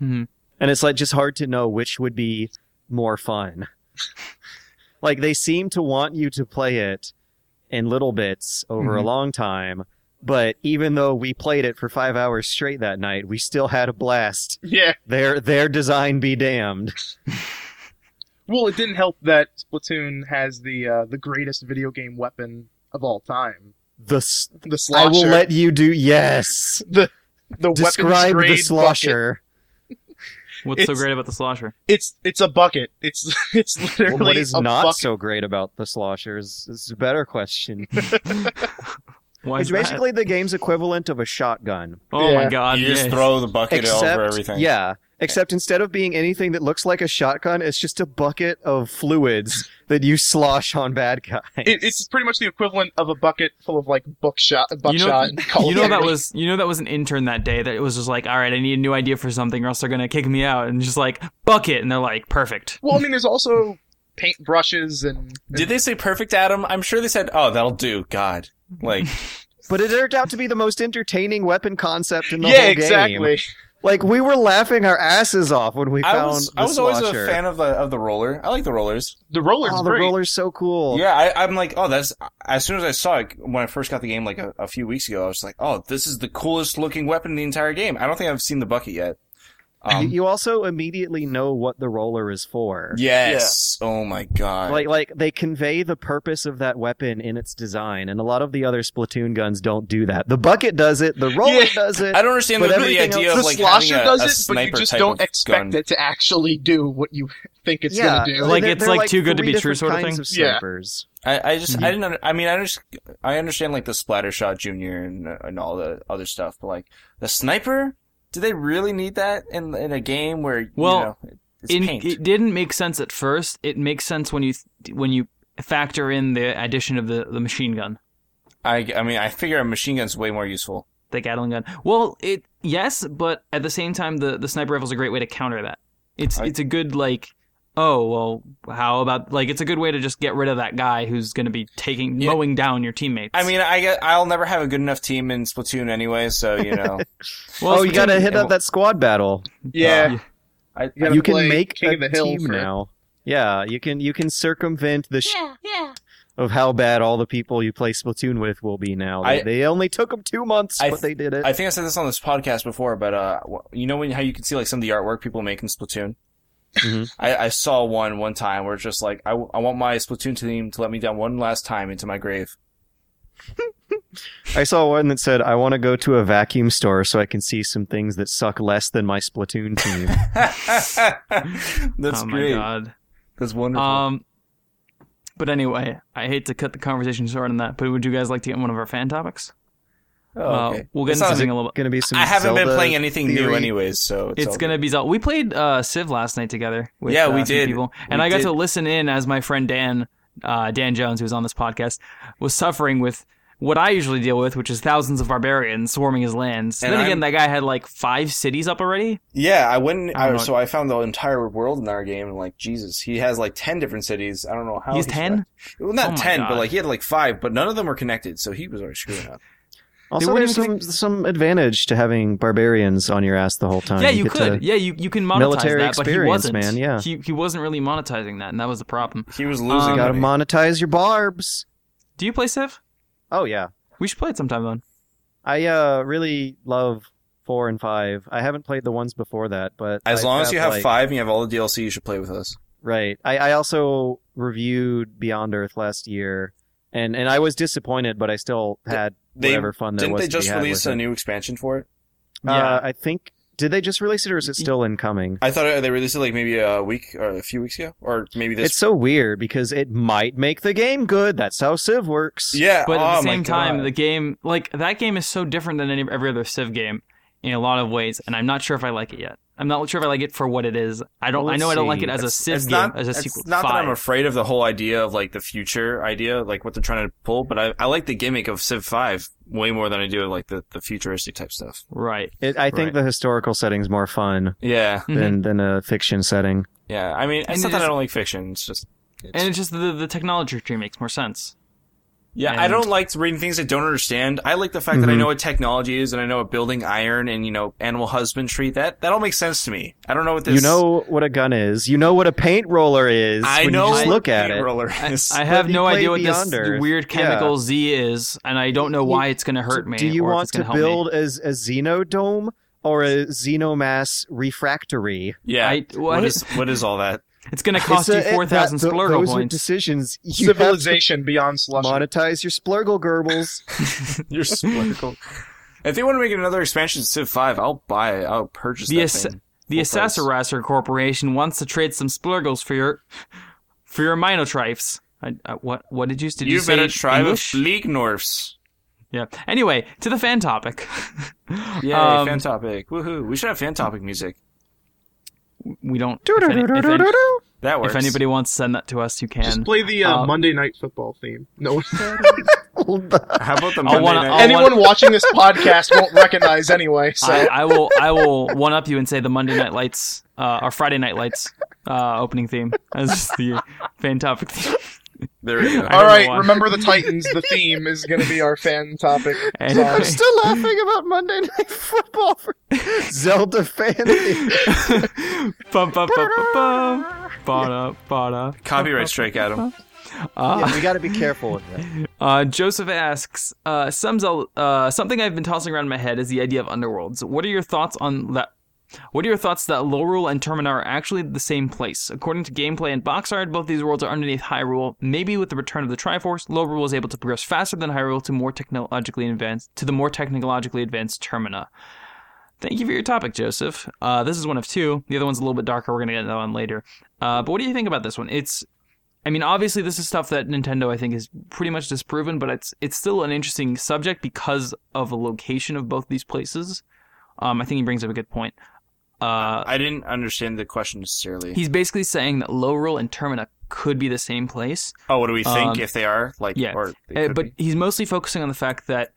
Mhm. And it's like just hard to know which would be more fun. [LAUGHS] like they seem to want you to play it in little bits over a Mhm. long time, but even though we played it for 5 hours straight that night, we still had a blast. Yeah. Their their design be damned. [LAUGHS] [LAUGHS] Well, it didn't help that Splatoon has the uh, the greatest video game weapon of all time, The s- the slosher. I will let you do yes. [LAUGHS] the weapons Describe grade the bucket. Slosher. What's so great about the slosher? It's it's a bucket. It's [LAUGHS] it's literally Well, what is a not bucket. so great about the sloshers is is a better question. [LAUGHS] Why it's is that? basically the game's equivalent of a shotgun. Oh Yeah. my god! you just yes. throw the bucket Except, over everything. yeah. Except instead of being anything that looks like a shotgun, it's just a bucket of fluids that you slosh on bad guys. It, it's pretty much the equivalent of a bucket full of like buckshot, buckshot. You know, and Call you know that was you know that was an intern that day that it was just like, all right, I need a new idea for something, or else they're gonna kick me out, and just like bucket, and they're like, perfect. Well, I mean, there's also paint brushes and. Did they say perfect, Adam? I'm sure they said, "Oh, that'll do." God, like [LAUGHS] But it turned out to be the most entertaining weapon concept in the yeah, whole game. Yeah, exactly. Like we were laughing our asses off when we I found was, the I was always slosher. a fan of the of the roller. I like the rollers. The roller's Oh, the great. roller's so cool. Yeah, I, I'm like, oh, that's. As soon as I saw it when I first got the game, like a, a few weeks ago, I was like, oh, this is the coolest looking weapon in the entire game. I don't think I've seen the bucket yet. Um, you, you also immediately know what the roller is for. yes. Oh my god. Like, like they convey the purpose of that weapon in its design, and a lot of the other Splatoon guns don't do that. The bucket does it, the roller Yeah. does it. I don't understand But the, the everything idea else- of the like slosher having a, does a it, but you just don't expect gun. it to actually do what you think it's yeah, gonna do. Like, they're- it's they're like too good to be true different sort of kinds thing? Of Yeah. snipers. I, I just. I didn't under, I mean I just I understand like the splatter shot junior and uh, and all the other stuff, but like the sniper, do they really need that in in a game where Well, you know, paint? it didn't make sense at first. It makes sense when you when you factor in the addition of the, the machine gun, I I mean I figure a machine gun's way more useful. the Gatling gun. Well, it yes, but at the same time, the the sniper rifle is a great way to counter that. It's I- it's a good like. Oh well, how about like it's a good way to just get rid of that guy who's going to be taking Yeah. mowing down your teammates. I mean I get I'll never have a good enough team in Splatoon anyway, so you know [LAUGHS] well, oh, you gotta hit up that squad battle. yeah, I, You You can make King a of the Hill team for it. now. Yeah, you can you can circumvent the sh- Yeah, yeah. of how bad all the people you play Splatoon with will be now. They, I- they only took them two months, I but they did it. I think I said this on this podcast before, but uh, you know when how you can see like some of the artwork people make in Splatoon. Mhm. [LAUGHS] I, I saw one one time where it's just like I, I want my Splatoon team to let me down one last time into my grave. I saw one that said, "I want to go to a vacuum store so I can see some things that suck less than my Splatoon team." [LAUGHS] That's oh great. my god. That's wonderful. Um, but anyway, I hate to cut the conversation short on that, but would you guys like to get one of our fan topics? Oh, Uh, we'll get It's into not- something a little. Going to be some. I haven't been playing anything new anyways, so it's, It's gonna good. be Zelda. We played uh, Civ last night together. With, Yeah, uh, we a few did. People. And We I got did. to listen in as my friend Dan, uh, Dan Jones, who was on this podcast, was suffering with what I usually deal with, which is thousands of barbarians swarming his lands. And then I'm- again, that guy had like five cities up already. Yeah, I went. I don't I know. so I found the entire world in our game, and like Jesus, he has like ten different cities. I don't know how He's he's 10? Well, not Oh my ten, God. but like he had like five, but none of them were connected, so he was already screwing up. Also, there's even some some advantage to having barbarians on your ass the whole time. yeah, you get could. Yeah, you, you can monetize military that, but he wasn't. man, yeah. he he wasn't really monetizing that, and that was the problem. He was losing. Um, Gotta monetize your barbs. Do you play Civ? Oh yeah, We should play it sometime then. I uh really love four and five. I haven't played the ones before that, but As I long as you have like- five and you have all the DLC, you should play with us. Right. I, I also reviewed Beyond Earth last year, and and I was disappointed, but I still had They whatever fun there didn't was. they to just be release a it. new expansion for it? Uh, I think did they just release it, or is it still incoming? I thought uh, they released it like maybe a week or a few weeks ago, or maybe this. It's so weird because it might make the game good. That's how Civ works. yeah, But at oh the same time, God. the game like that game is so different than any every other Civ game in a lot of ways, and I'm not sure if I like it yet. I'm not sure if I like it for what it is. I don't. Well, I know let's I don't like it as a Civ game, not, as a it's sequel. not that I'm afraid of the whole idea of like the future idea, like what they're trying to pull, but I, I like the gimmick of Civ Five way more than I do like the, the futuristic type stuff. right. It, I think Right. the historical setting's more fun Yeah, Mhm. than than a fiction setting. yeah. I mean, And it's not it that I don't like fiction. It's just, it's, And it's just the the technology tree makes more sense. Yeah. I don't like reading things I don't understand. I like the fact that I Mhm. know what technology is and I know what building iron and you know animal husbandry. That that all makes sense to me. I don't know what this. You know what a gun is. You know what a paint roller is. I when know you just what look at paint it. roller I, [LAUGHS] is. I have no idea what Beyond this Earth. weird Yeah. chemical Z is, and I don't know why it's going to hurt me. Do you or if want it's gonna to me. build as a xenodome or a xenomass refractory? yeah. I- well, what I- is what is all that? It's going to cost It's you four thousand that- th- Splurgle Those are decisions. You have to Civilization beyond slush. monetize your Splurgle Gerbles. [LAUGHS] [LAUGHS] You're splurgle. If they want to make another expansion to Civ Five, I'll buy it. I'll purchase The that ass- thing. The Full price. Corporation wants to trade some Splurgles for your for your Minotrifes. I, I, what what did you did you, You say better try English? with League Norfs. Yeah. Anyway, to the fan topic. [LAUGHS] Yay, Um, fan topic. Woohoo. We should have fan topic music. We don't. If, any- if any- That works. if anybody wants to send that to us, you can. Just play the uh, Um, Monday Night Football theme. No, [LAUGHS] How about the I'll Monday wanna- night? I'll anyone watching this podcast won't recognize anyway. So I, I will I will one up you and say the Monday Night Lights uh, or Friday Night Lights uh, opening theme as the fan topic theme. There we go. I don't All know right, why. remember the Titans. The [LAUGHS] theme is going to be our fan topic. [LAUGHS] Anyway. I'm still laughing about Monday Night Football for [LAUGHS] Zelda fan. bum, bum, bum, bum, bum. Ba-da, ba-da. Copyright strike, Adam. Uh, yeah, we got to be careful with that. Uh, Joseph asks, uh, some Zel- uh, something I've been tossing around in my head is the idea of underworlds. What are your thoughts on that What are your thoughts that Lorule and Termina are actually the same place? According to gameplay and box art, both these worlds are underneath Hyrule. Maybe with the return of the Triforce, Lorule was able to progress faster than Hyrule to more technologically advanced to the more technologically advanced Termina. Thank you for your topic, Joseph. Uh, this is one of two. The other one's a little bit darker. We're gonna get that one later. Uh, but what do you think about this one? It's, I mean, obviously this is stuff that Nintendo I think is pretty much disproven, but it's it's still an interesting subject because of the location of both these places. Um, I think he brings up a good point. Uh, I didn't understand the question necessarily. he's basically saying that Lorule and Termina could be the same place. oh, what do we think Um, if they are? Like, yeah, Uh, but be? he's mostly focusing on the fact that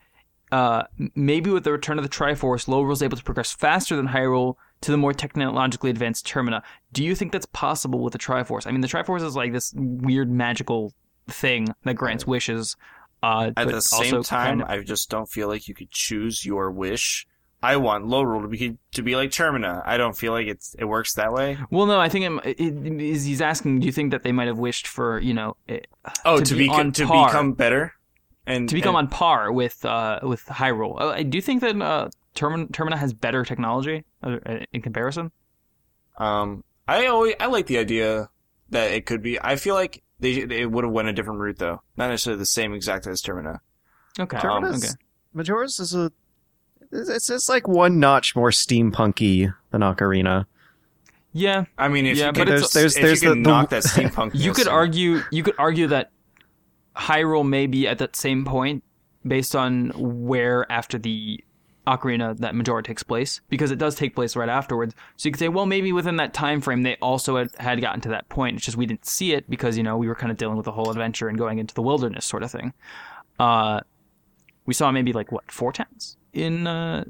uh, maybe with the return of the Triforce, Lorule is able to progress faster than Hyrule to the more technologically advanced Termina. Do you think that's possible with the Triforce? I mean, the Triforce is like this weird magical thing that grants wishes. Uh, At the same time, kind of- I just don't feel like you could choose your wish. I want Lorule to be to be like Termina. I don't feel like it's it works that way. well, no, I think it, it, is he's asking. Do you think that they might have wished for you know it, Oh, To to, be be, on to par. become better and to become and, on par with uh, with Hyrule? Uh, I do think that uh, Termin- Termina has better technology uh, in comparison. Um, I always I like the idea that it could be. I feel like they they would have went a different route though, not necessarily the same exact as Termina. Okay, Um, okay. Termina's Majora's is a it's it's like one notch more steampunky than Ocarina. Yeah, I mean, if Yeah, you but could, it's- there's- if there's you the- could the- knock that steampunk, you could argue you could argue that Hyrule may be at that same point based on where after the Ocarina that Majora takes place because it does take place right afterwards. So you could say, well, maybe within that time frame they also had, had gotten to that point. It's just we didn't see it because you know we were kind of dealing with the whole adventure and going into the wilderness sort of thing. Uh, we saw maybe like what four towns in uh,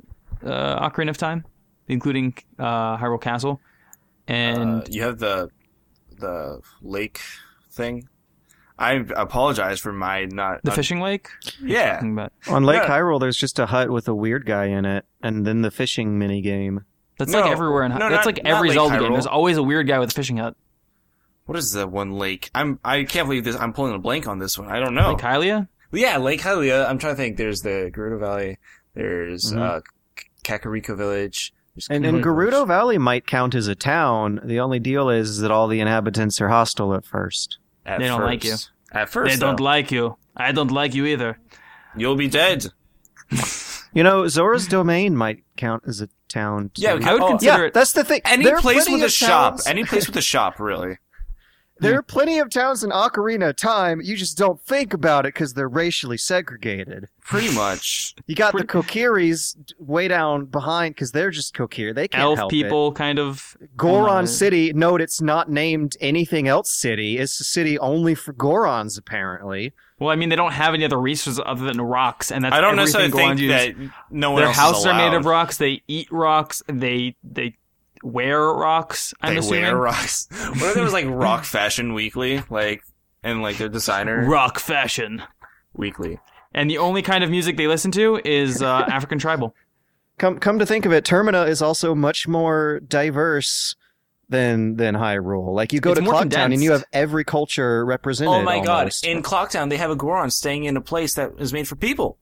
uh, Ocarina of Time, including uh, Hyrule Castle, and Uh, you have the the lake thing. I apologize for my not. the un- fishing lake. yeah, On Lake Yeah. Hyrule, there's just a hut with a weird guy in it, and then the fishing mini game. That's No, like everywhere in no, that's not- like every Lake Zelda game. There's always a weird guy with a fishing hut. what is that one lake? I'm I can't believe this. I'm pulling a blank on this one. I don't know. Like Hylia? yeah, Lake Hylia. I'm trying to think. There's the Gerudo Valley. There's Mm-hmm. Mhm. uh, Kakariko Village. There's And, Kakariko and Gerudo Village. Valley might count as a town. The only deal is that all the inhabitants are hostile at first. At They don't like you. At first, they don't though. like you. I don't like you either. You'll be dead. [LAUGHS] You know, Zora's Domain might count as a town. Yeah. I would Oh, consider yeah, it. that's the thing. Any There place with a of shop. towns- Any place with a [LAUGHS] shop, really. There are plenty of towns in Ocarina of Time. You just don't think about it because they're racially segregated. Pretty much. You got Pretty- the Kokiris way down behind because they're just Kokiri. They can't Elf help people, kind of. Goron Uh, City. Note it's not named anything else city. It's a city only for Gorons apparently. Well, I mean, they don't have any other resources other than rocks, and that's I don't everything necessarily think Goron uses. that no one else. Their else houses is are made of rocks. They eat rocks. They they wear rocks. I'm they assuming wear rocks. [LAUGHS] What if there was like Rock Fashion Weekly, like and like their designer rock fashion. weekly? And the only kind of music they listen to is uh, [LAUGHS] African tribal. Come come to think of it, Termina is also much more diverse than than Hyrule. Like you go It's to more Clocktown and you have every culture represented. Oh my almost. god! In Clocktown, they have a Goron staying in a place that is made for people.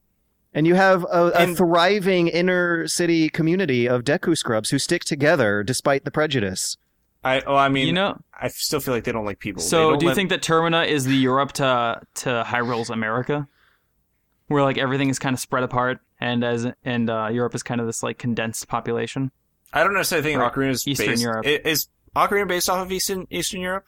And you have a, a And- thriving inner city community of Deku scrubs who stick together despite the prejudice. I oh, I mean, you know. I still feel like they don't like people. So, don't you let- think that Termina is the Europe to to Hyrule's America, where like everything is kind of spread apart, and as and uh, Europe is kind of this like condensed population? I don't necessarily think Or Ocarina is Eastern based. Europe. i- Is Ocarina based off of Eastern Eastern Europe?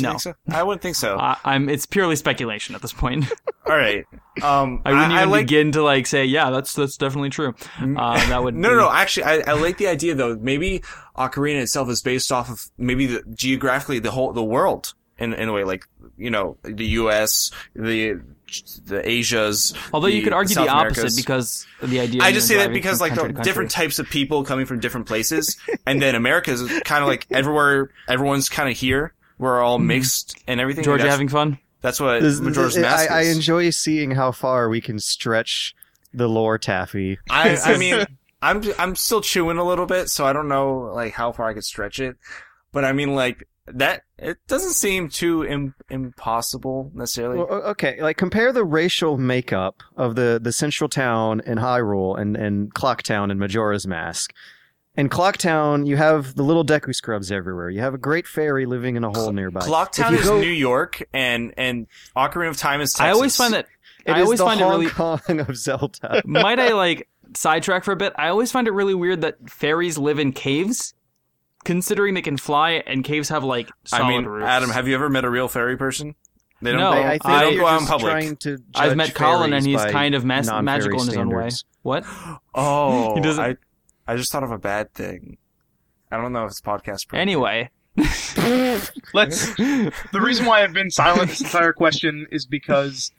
No, so? I wouldn't think so. [LAUGHS] I, I'm. It's purely speculation at this point. [LAUGHS] All right. Um, I wouldn't even like. begin to like say, yeah, that's that's definitely true. Uh, that would [LAUGHS] No, be- no, no. Actually, I, I like the idea though. Maybe Ocarina itself is based off of maybe the, geographically the whole the world in in a way, like you know the U.S., the the Asias. Although you could argue South the opposite Americas. because the idea. I just say that because like the different types of people coming from different places, and then America is kind of like everywhere. Everyone's kind of here. We're all mm-hmm. mixed and everything. Georgia that's, having fun. that's what This- Majora's I, Mask I is. enjoy seeing how far we can stretch the lore taffy. I, I [LAUGHS] mean, I'm I'm still chewing a little bit, so I don't know like how far I could stretch it. But I mean, like that, it doesn't seem too Im- impossible necessarily. Well, okay, like compare the racial makeup of the, the central town in Hyrule and, and Clock Town in Majora's Mask. In Clocktown, you have the little Deku scrubs everywhere. You have a great fairy living in a hole nearby. Clocktown If is go- New York, and and Ocarina of Time is Texas. I always find that. It I is always the find it Hong really. Kong of Zelda. [LAUGHS] might I like sidetrack for a bit? I always find it really weird that fairies live in caves, considering they can fly and caves have like solid I mean, roofs. Adam, have you ever met a real fairy person? They don't. No, I, I think they don't go out in public. trying to. I've met Colin and he's kind of mas- magical in his own way. What? [GASPS] Oh, [LAUGHS] He doesn't- I, I just thought of a bad thing. I don't know if it's podcast. appropriate. Anyway, [LAUGHS] Let's. The reason why I've been silent this entire question is because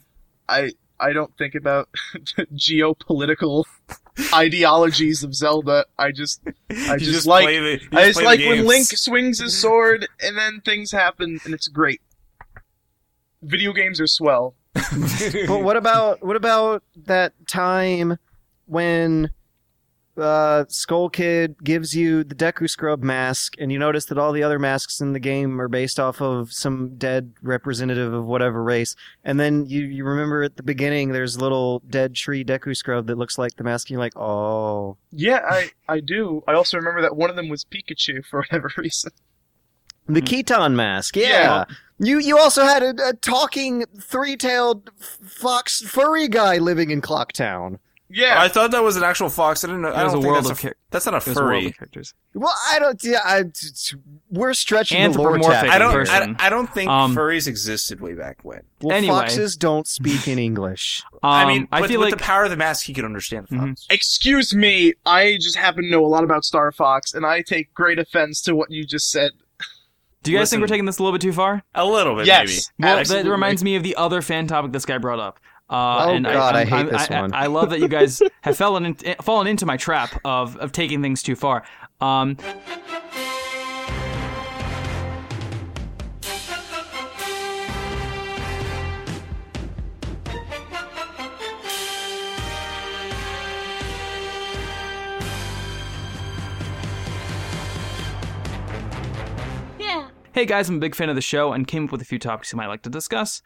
I I don't think about [LAUGHS] geopolitical ideologies of Zelda. I just I You just, like the, you I just like when. Link swings his sword and then things happen and it's great. Video games are swell. But what about what about that time when uh, Skull Kid gives you the Deku Scrub mask, and you notice that all the other masks in the game are based off of some dead representative of whatever race, and then you you remember at the beginning there's a little dead tree Deku Scrub that looks like the mask, and you're like, oh, Yeah, I I do. I also remember that one of them was Pikachu for [LAUGHS] whatever reason. the. Keaton mask, yeah. Yeah. You you also had a, a talking three tailed fox furry guy living in Clocktown. Yeah, I thought that was an actual fox. I didn't know. I was don't a think world that's of a, char- that's not a It was a furry. characters. Well, I don't. Yeah, I, t- t- we're stretching the lore Anthropomorphic tap I don't. I, I don't think Um, furries existed way back when. Well, Anyway. foxes don't speak in English. [LAUGHS] Um, I mean, I with, feel with like the power of the mask, he could understand the Mhm. Excuse me, I just happen to know a lot about Star Fox, and I take great offense to what you just said. Do you guys Listen. think we're taking this a little bit too far? A little bit, maybe. Well, absolutely. that reminds me of the other fan topic this guy brought up. Uh, Oh, and God, I I'm- hate I'm- this I, one. I, love that you guys have [LAUGHS] fallen in, fallen into my trap of of taking things too far. Um, Hey guys, I'm a big fan of the show and came up with a few topics you might like to discuss.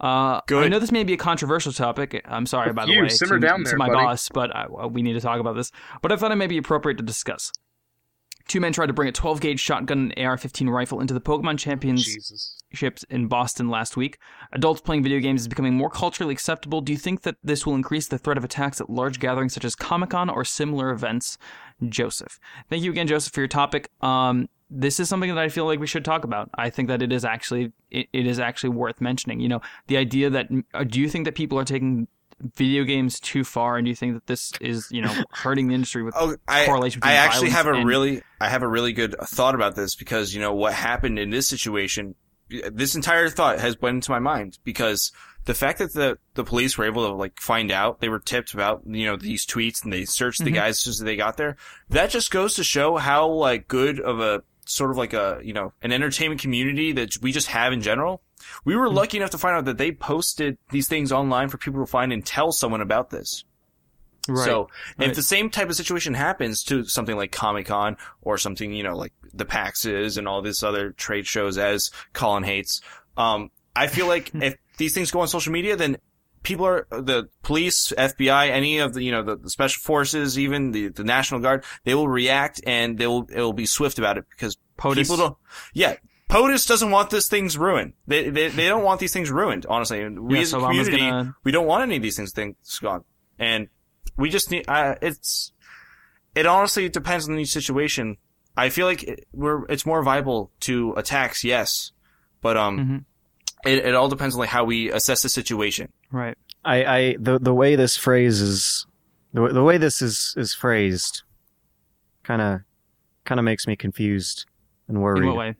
Uh, Good. I know this may be a controversial topic. I'm sorry, by the you, way, simmer to, down to there, my buddy. boss, but I, we need to talk about this. But I thought it may be appropriate to discuss. Two men tried to bring a 12 gauge shotgun and AR-15 rifle into the Pokemon Championships in Boston last week. Adults playing video games is becoming more culturally acceptable. Do you think that this will increase the threat of attacks at large gatherings such as Comic Con or similar events? Joseph, thank you again, Joseph, for your topic. Um, this is something that I feel like we should talk about. I think that it is actually it, it is actually worth mentioning. You know, the idea that uh, do you think that people are taking video games too far, and do you think that this is you know [LAUGHS] hurting the industry with Oh, I, correlation between I actually have a and- really, I have a really good thought about this because you know what happened in this situation. This entire thought has went into my mind because the fact that the the police were able to like find out they were tipped about you know these tweets and they searched the Mhm. guys as soon as they got there. That just goes to show how like good of a sort of like a you know an entertainment community that we just have in general. We were lucky enough to find out that they posted these things online for people to find and tell someone about this. Right. So right. if the same type of situation happens to something like Comic Con or something, you know, like the PAX is and all this other trade shows as Colin hates, um, I feel like [LAUGHS] if these things go on social media, then people are, the police, FBI, any of the, you know, the, the special forces, even the, the National Guard, they will react and they will, it will be swift about it because POTUS. people don't, yeah. POTUS doesn't want this things ruined. They, they, they don't want these things ruined, honestly. And we Yeah, as a so community, gonna- we don't want any of these things, things gone. And we just need, uh, it's, it honestly depends on each situation. I feel like it, we're, it's more viable to attacks, yes. But, um, Mhm. It, it all depends on like how we assess the situation. right. I, I the the way this phrase is the, the way this is is phrased, kind of kind of makes me confused and In worried. what way?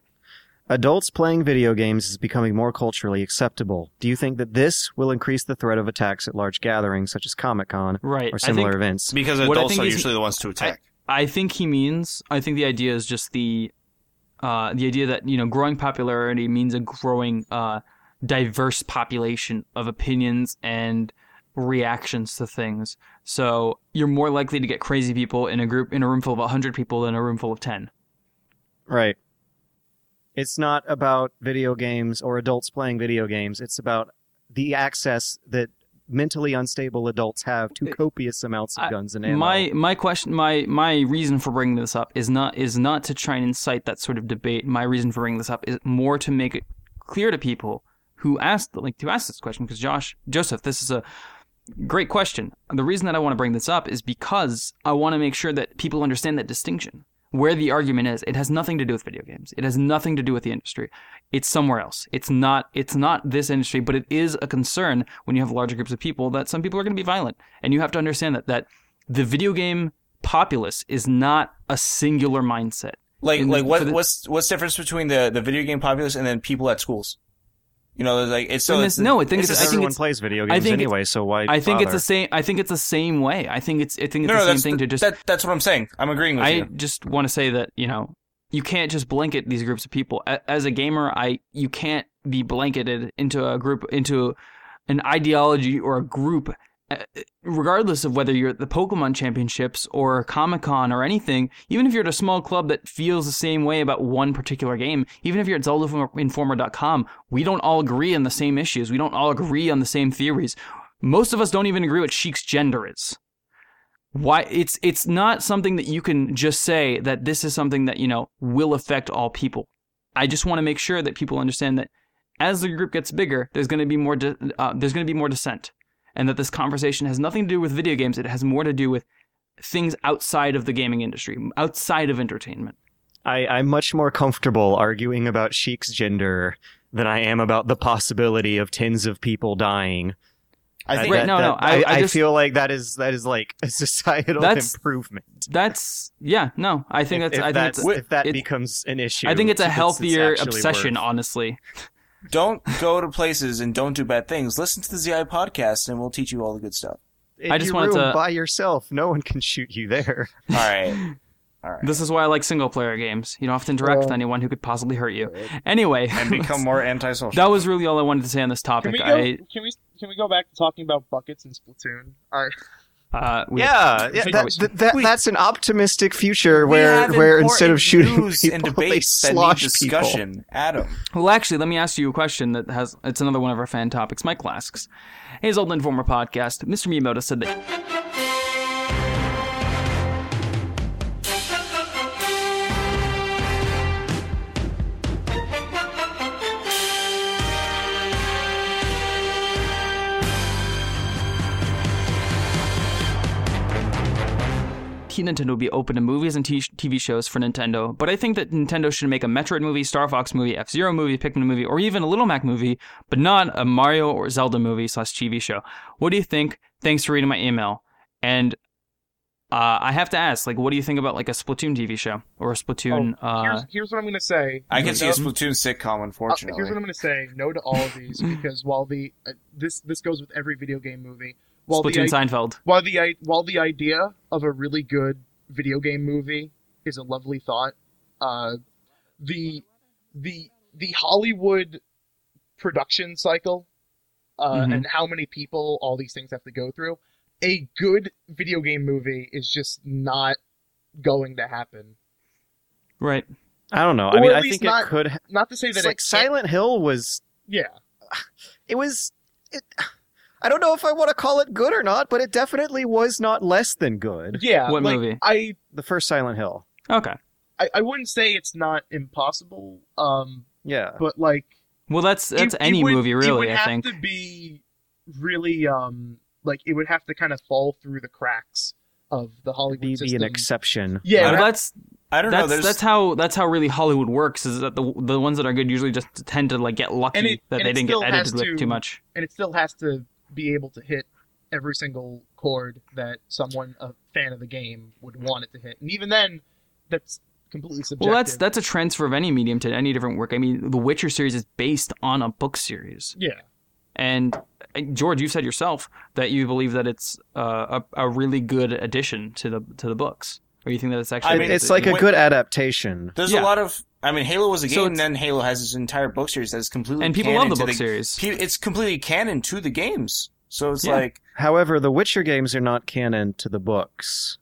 Adults playing video games is becoming more culturally acceptable. Do you think that this will increase the threat of attacks at large gatherings such as Comic Con Right. or similar think- events? Because What I adults think are is- usually the ones to attack. I think he means. I think the idea is just the, uh, the idea that you know growing popularity means a growing, uh, diverse population of opinions and reactions to things. So you're more likely to get crazy people in a group in a room full of hundred people than a room full of ten. Right. It's not about video games or adults playing video games. It's about the access that mentally unstable adults have to uh, copious amounts of guns and ammo. my my question my my reason for bringing this up is not is not to try and incite that sort of debate my reason for bringing this up is more to make it clear to people who asked like to ask this question because josh joseph this is a great question. The reason that i want to bring this up is because i want to make sure that people understand that distinction where the argument is. It has nothing to do with video games. It has nothing to do with the industry. It's somewhere else. It's not it's not this industry but it is a concern when you have larger groups of people that some people are going to be violent. And you have to understand that that the video game populace is not a singular mindset. Like In- like what the- what's what's difference between the the video game populace and then people at schools? You know, like it's so it's, no, I think it's it's- the I think Everyone it's- plays video I games think anyway, so why? i think it's the same i think it's the same way i think it's i think it's no, the no, same thing to just that, that's what I'm saying. I'm agreeing with I you. just want to say that you know you can't just blanket these groups of people. As a gamer, I you can't be blanketed into a group into an ideology or a group, regardless of whether you're at the Pokemon Championships or Comic Con or anything. Even if you're at a small club that feels the same way about one particular game, even if you're at ZeldaInformer.com, we don't all agree on the same issues. We don't all agree on the same theories. Most of us don't even agree what Sheik's gender is why it's it's not something that you can just say that this is something that you know will affect all people i just want to make sure that people understand that as the group gets bigger there's going to be more uh, there's going to be more dissent and that this conversation has nothing to do with video games it has more to do with things outside of the gaming industry outside of entertainment I, I'm much more comfortable arguing about Sheik's gender than I am about the possibility of tens of people dying. I think Right, That- no, no, I- I I, just- feel like that is that is like a societal That's- improvement. that's yeah no i think if, that's if i think that's, it's, if that it- becomes an issue. i think it's a healthier actually obsession worth- honestly don't go to places and don't do bad things. Listen to the ZI podcast, and we'll teach you all the good stuff. In I just your wanted room to- by yourself. No one can shoot you there. All right, all right, this is why i like single player games you don't have to interact with anyone who could possibly hurt you anyway and become more antisocial. That was really all I wanted to say on this Can topic. we go? I Can we? Can we go back to talking about buckets and Splatoon? I, uh, we- Yeah, yeah that, that, that- Wait. that's an optimistic future where where instead of important shooting news people, and [LAUGHS] they debates that need slosh people. Adam. Well, actually, let me ask you a question that has. It's another one of our fan topics. Mike asks, "Hey, Old Informer podcast. Mr. Miyamoto said that." Nintendo would be open to movies and t- TV shows for Nintendo, but I think that Nintendo should make a Metroid movie, Star Fox movie, F Zero movie, Pikmin movie, or even a Little Mac movie, but not a Mario or Zelda movie slash TV show. What do you think? Thanks for reading my email. And uh, I have to ask, like, what do you think about like a Splatoon TV show or a Splatoon? oh, uh, here's, here's what I'm gonna say. I can No- see a Splatoon sitcom, Uh, unfortunately. here's what I'm going to say: no to all of these because while the uh, this this goes with every video game movie. While the Splatoon i- Seinfeld. while the while the idea of a really good video game movie is a lovely thought, uh, the the the Hollywood production cycle uh, Mhm. and how many people all these things have to go through. A good video game movie is just not going to happen. Right. I don't know. Or I mean, I think not- it could. Not to say that It's like can't- Silent Hill was. Yeah, [SIGHS] It was. It, I don't know if I want to call it good or not, but it definitely was not less than good. yeah. What like, movie? I The first Silent Hill. Okay. I, I wouldn't say it's not impossible, um, Yeah. but like Well, that's that's it- it any would- movie, It really. would I have think. to be really um like it would have to kind of fall through the cracks of the Hollywood Be, be system. an exception. yeah, Well, that's I don't know. that's There's that's how that's how really Hollywood works. Is that the the ones that are good usually just tend to like get lucky it- that they didn't get has edited with to- too much. and it still has to be able to hit every single chord that someone a fan of the game would want it to hit, and even then, that's completely subjective. Well, that's that's a transfer of any medium to any different work. I mean, the Witcher series is based on a book series, yeah. and uh, George, you said yourself that you believe that it's uh, a a really good addition to the to the books, or you think that it's actually I mean, it's like a when- good adaptation. there's yeah. a lot of. I mean, Halo was a game, it's- and then Halo has its entire book series that's completely and people canon love the to book series. It's completely canon to the games, so it's Yeah. like However, the Witcher games are not canon to the books,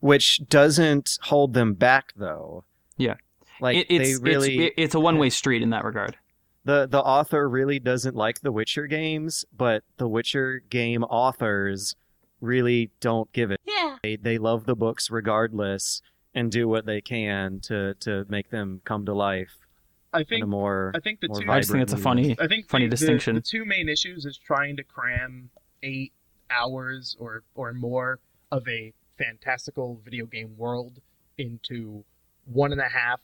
which doesn't hold them back, though. Yeah. Like It, it's they really it's it's a [LAUGHS] one way street in that regard. the the author really doesn't like the Witcher games, but the Witcher game authors really don't give it. Yeah. They they love the books regardless and do what they can to to make them come to life I in a think more I think the more two I just think it's a funny. I think Funny the, the- distinction. The, two main issues is trying to cram eight hours or or more of a fantastical video game world into one and a half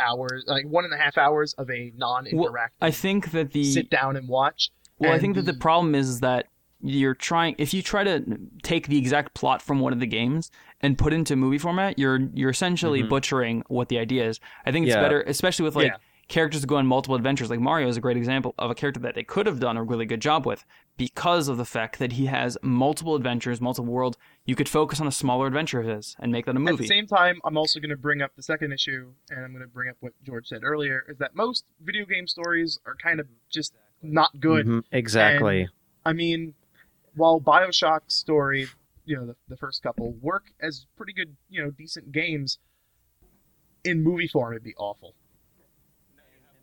hours, like one and a half hours of a non-interactive I think that the sit down and watch. Well, I And think that the problem is that you're trying if you try to take the exact plot from one of the games and put into movie format, you're you're essentially Mhm. butchering what the idea is. I think it's Yeah. better, especially with like Yeah. characters that go on multiple adventures. Like Mario is a great example of a character that they could have done a really good job with because of the fact that he has multiple adventures, multiple worlds. You could focus on a smaller adventure of his and make that a movie. At the same time, I'm also going to bring up the second issue, and I'm going to bring up what George said earlier: is that most video game stories are kind of just not good. Mhm, exactly. I mean, while Bioshock story, you know, the, the first couple work as pretty good, you know, decent games, in movie form it'd be awful.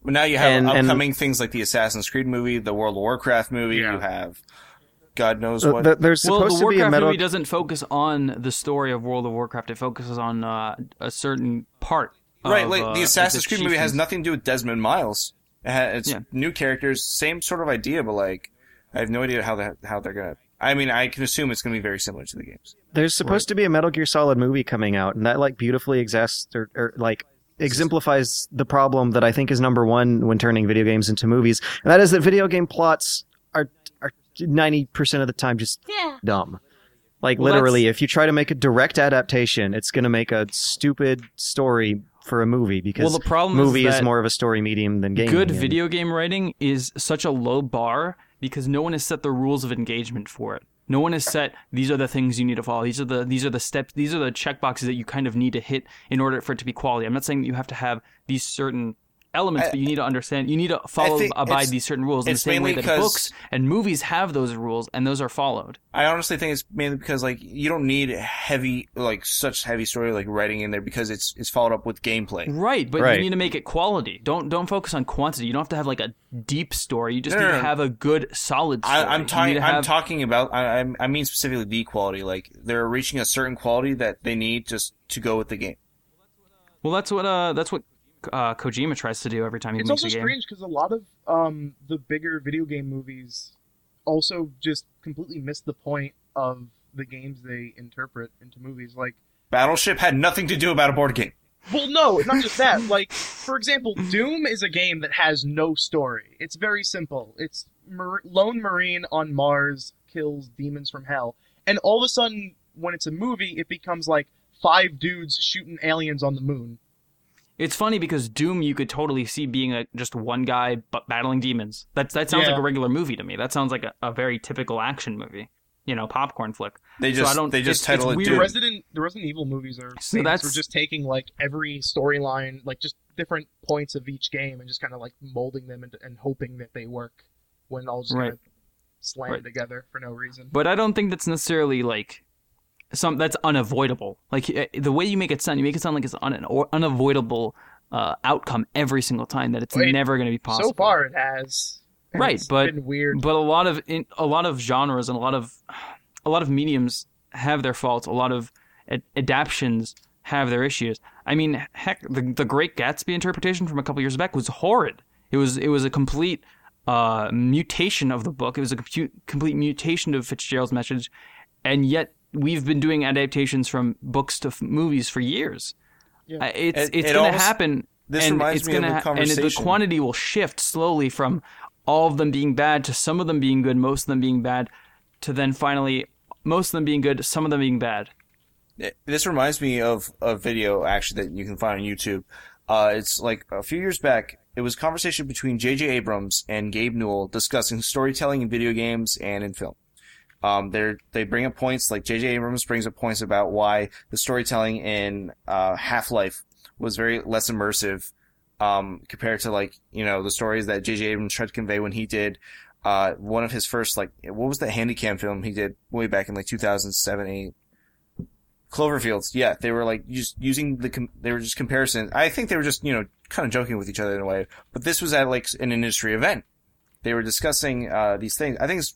But now you have And- and- upcoming things like the Assassin's Creed movie, the World of Warcraft movie. Yeah. You have God knows Uh, what. th- there's well, supposed the to be a Warcraft Metal movie doesn't focus on the story of World of Warcraft. It focuses on uh, a certain part. right, of, like uh, the Assassin's the Creed movie has nothing to do with Desmond Miles. It's Yeah. new characters, same sort of idea, but like I have no idea how that how they're gonna. I mean, I can assume it's gonna be very similar to the games. There's supposed to be a Metal Gear Solid movie coming out, and that like beautifully exas or, or like exemplifies the problem that I think is number one when turning video games into movies, and that is that video game plots are are ninety percent of the time just Yeah. dumb. Like Well, literally, if you try to make a direct adaptation, it's going to make a stupid story for a movie because Well, the problem movie is, is, more of a story medium than game. good and- video game writing is such a low bar because no one has set the rules of engagement for it. No one has set these are the things you need to follow. These are the these are the steps. These are the check boxes that you kind of need to hit in order for it to be quality. I'm not saying that you have to have these certain elements, I- but you need to understand. You need to follow abide these certain rules in the same way that books and movies have those rules and those are followed. I honestly think it's mainly because like you don't need heavy like such heavy story like writing in there because it's it's followed up with gameplay. Right, but Right. you need to make it quality. Don't don't focus on quantity. You don't have to have like a deep story. You just No, need no, to have a good solid story. I, I'm talking. to I'm have- talking about. I, I'm- I mean specifically the quality. Like they're reaching a certain quality that they need just to go with the game. Well, that's what uh that's what uh, Kojima tries to do every time he It's makes a game. It's also strange because a lot of um, the bigger video game movies also just completely miss the point of the games they interpret into movies. Like, Battleship had nothing to do about a board game. well, no, not just that. Like, for example, Doom is a game that has no story. It's very simple. It's mar- lone marine on Mars kills demons from hell, and all of a sudden, when it's a movie, it becomes like five dudes shooting aliens on the moon. It's funny because Doom you could totally see being a just one guy but battling demons. That's that sounds Yeah. like a regular movie to me. That sounds like a, a very typical action movie. You know, popcorn flick. They So I just don't- they just it's- title it's it weird. The Doom. Resident the Resident Evil movies are So famous that's- for just taking like every storyline, like just different points of each game, and just kind of like molding them into, and hoping that they work when all just Right. kind of slam Right. together for no reason. But I don't think that's necessarily like some that's unavoidable. Like eh, the way you make it sound, you make it sound like it's un, unavoidable uh, outcome every single time. That it's Well, it- never going to be possible. so far, it has. and Right, it's but- been weird. but a lot of in, a lot of genres and a lot of a lot of mediums have their faults. A lot of ad- adaptions have their issues. I mean, heck, the the Great Gatsby interpretation from a couple years back was horrid. It was it was a complete uh, mutation of the book. It was a complete mutation of Fitzgerald's message, and yet we've been doing adaptations from books to f- movies for years. Yeah. Uh, it's It- it's it going to happen. this and reminds it's me of gonna a ha- and the quantity will shift slowly from all of them being bad to some of them being good, most of them being bad, to then finally most of them being good, some of them being bad. This reminds me of a video actually that you can find on YouTube. Uh, it's like a few years back. It was a conversation between J.J. Abrams and Gabe Newell discussing storytelling in video games and in film. Um, they they bring up points like J.J. Abrams brings up points about why the storytelling in uh, Half Life was very less immersive um, compared to like you know the stories that J.J. Abrams tried to convey when he did uh, one of his first like what was the Handycam film he did way back in like 2007 8 Cloverfields, yeah, they were like just using the com- they were just comparison. I think they were just you know kind of joking with each other in a way, but this was at like an industry event. They were discussing uh, these things. I think it's,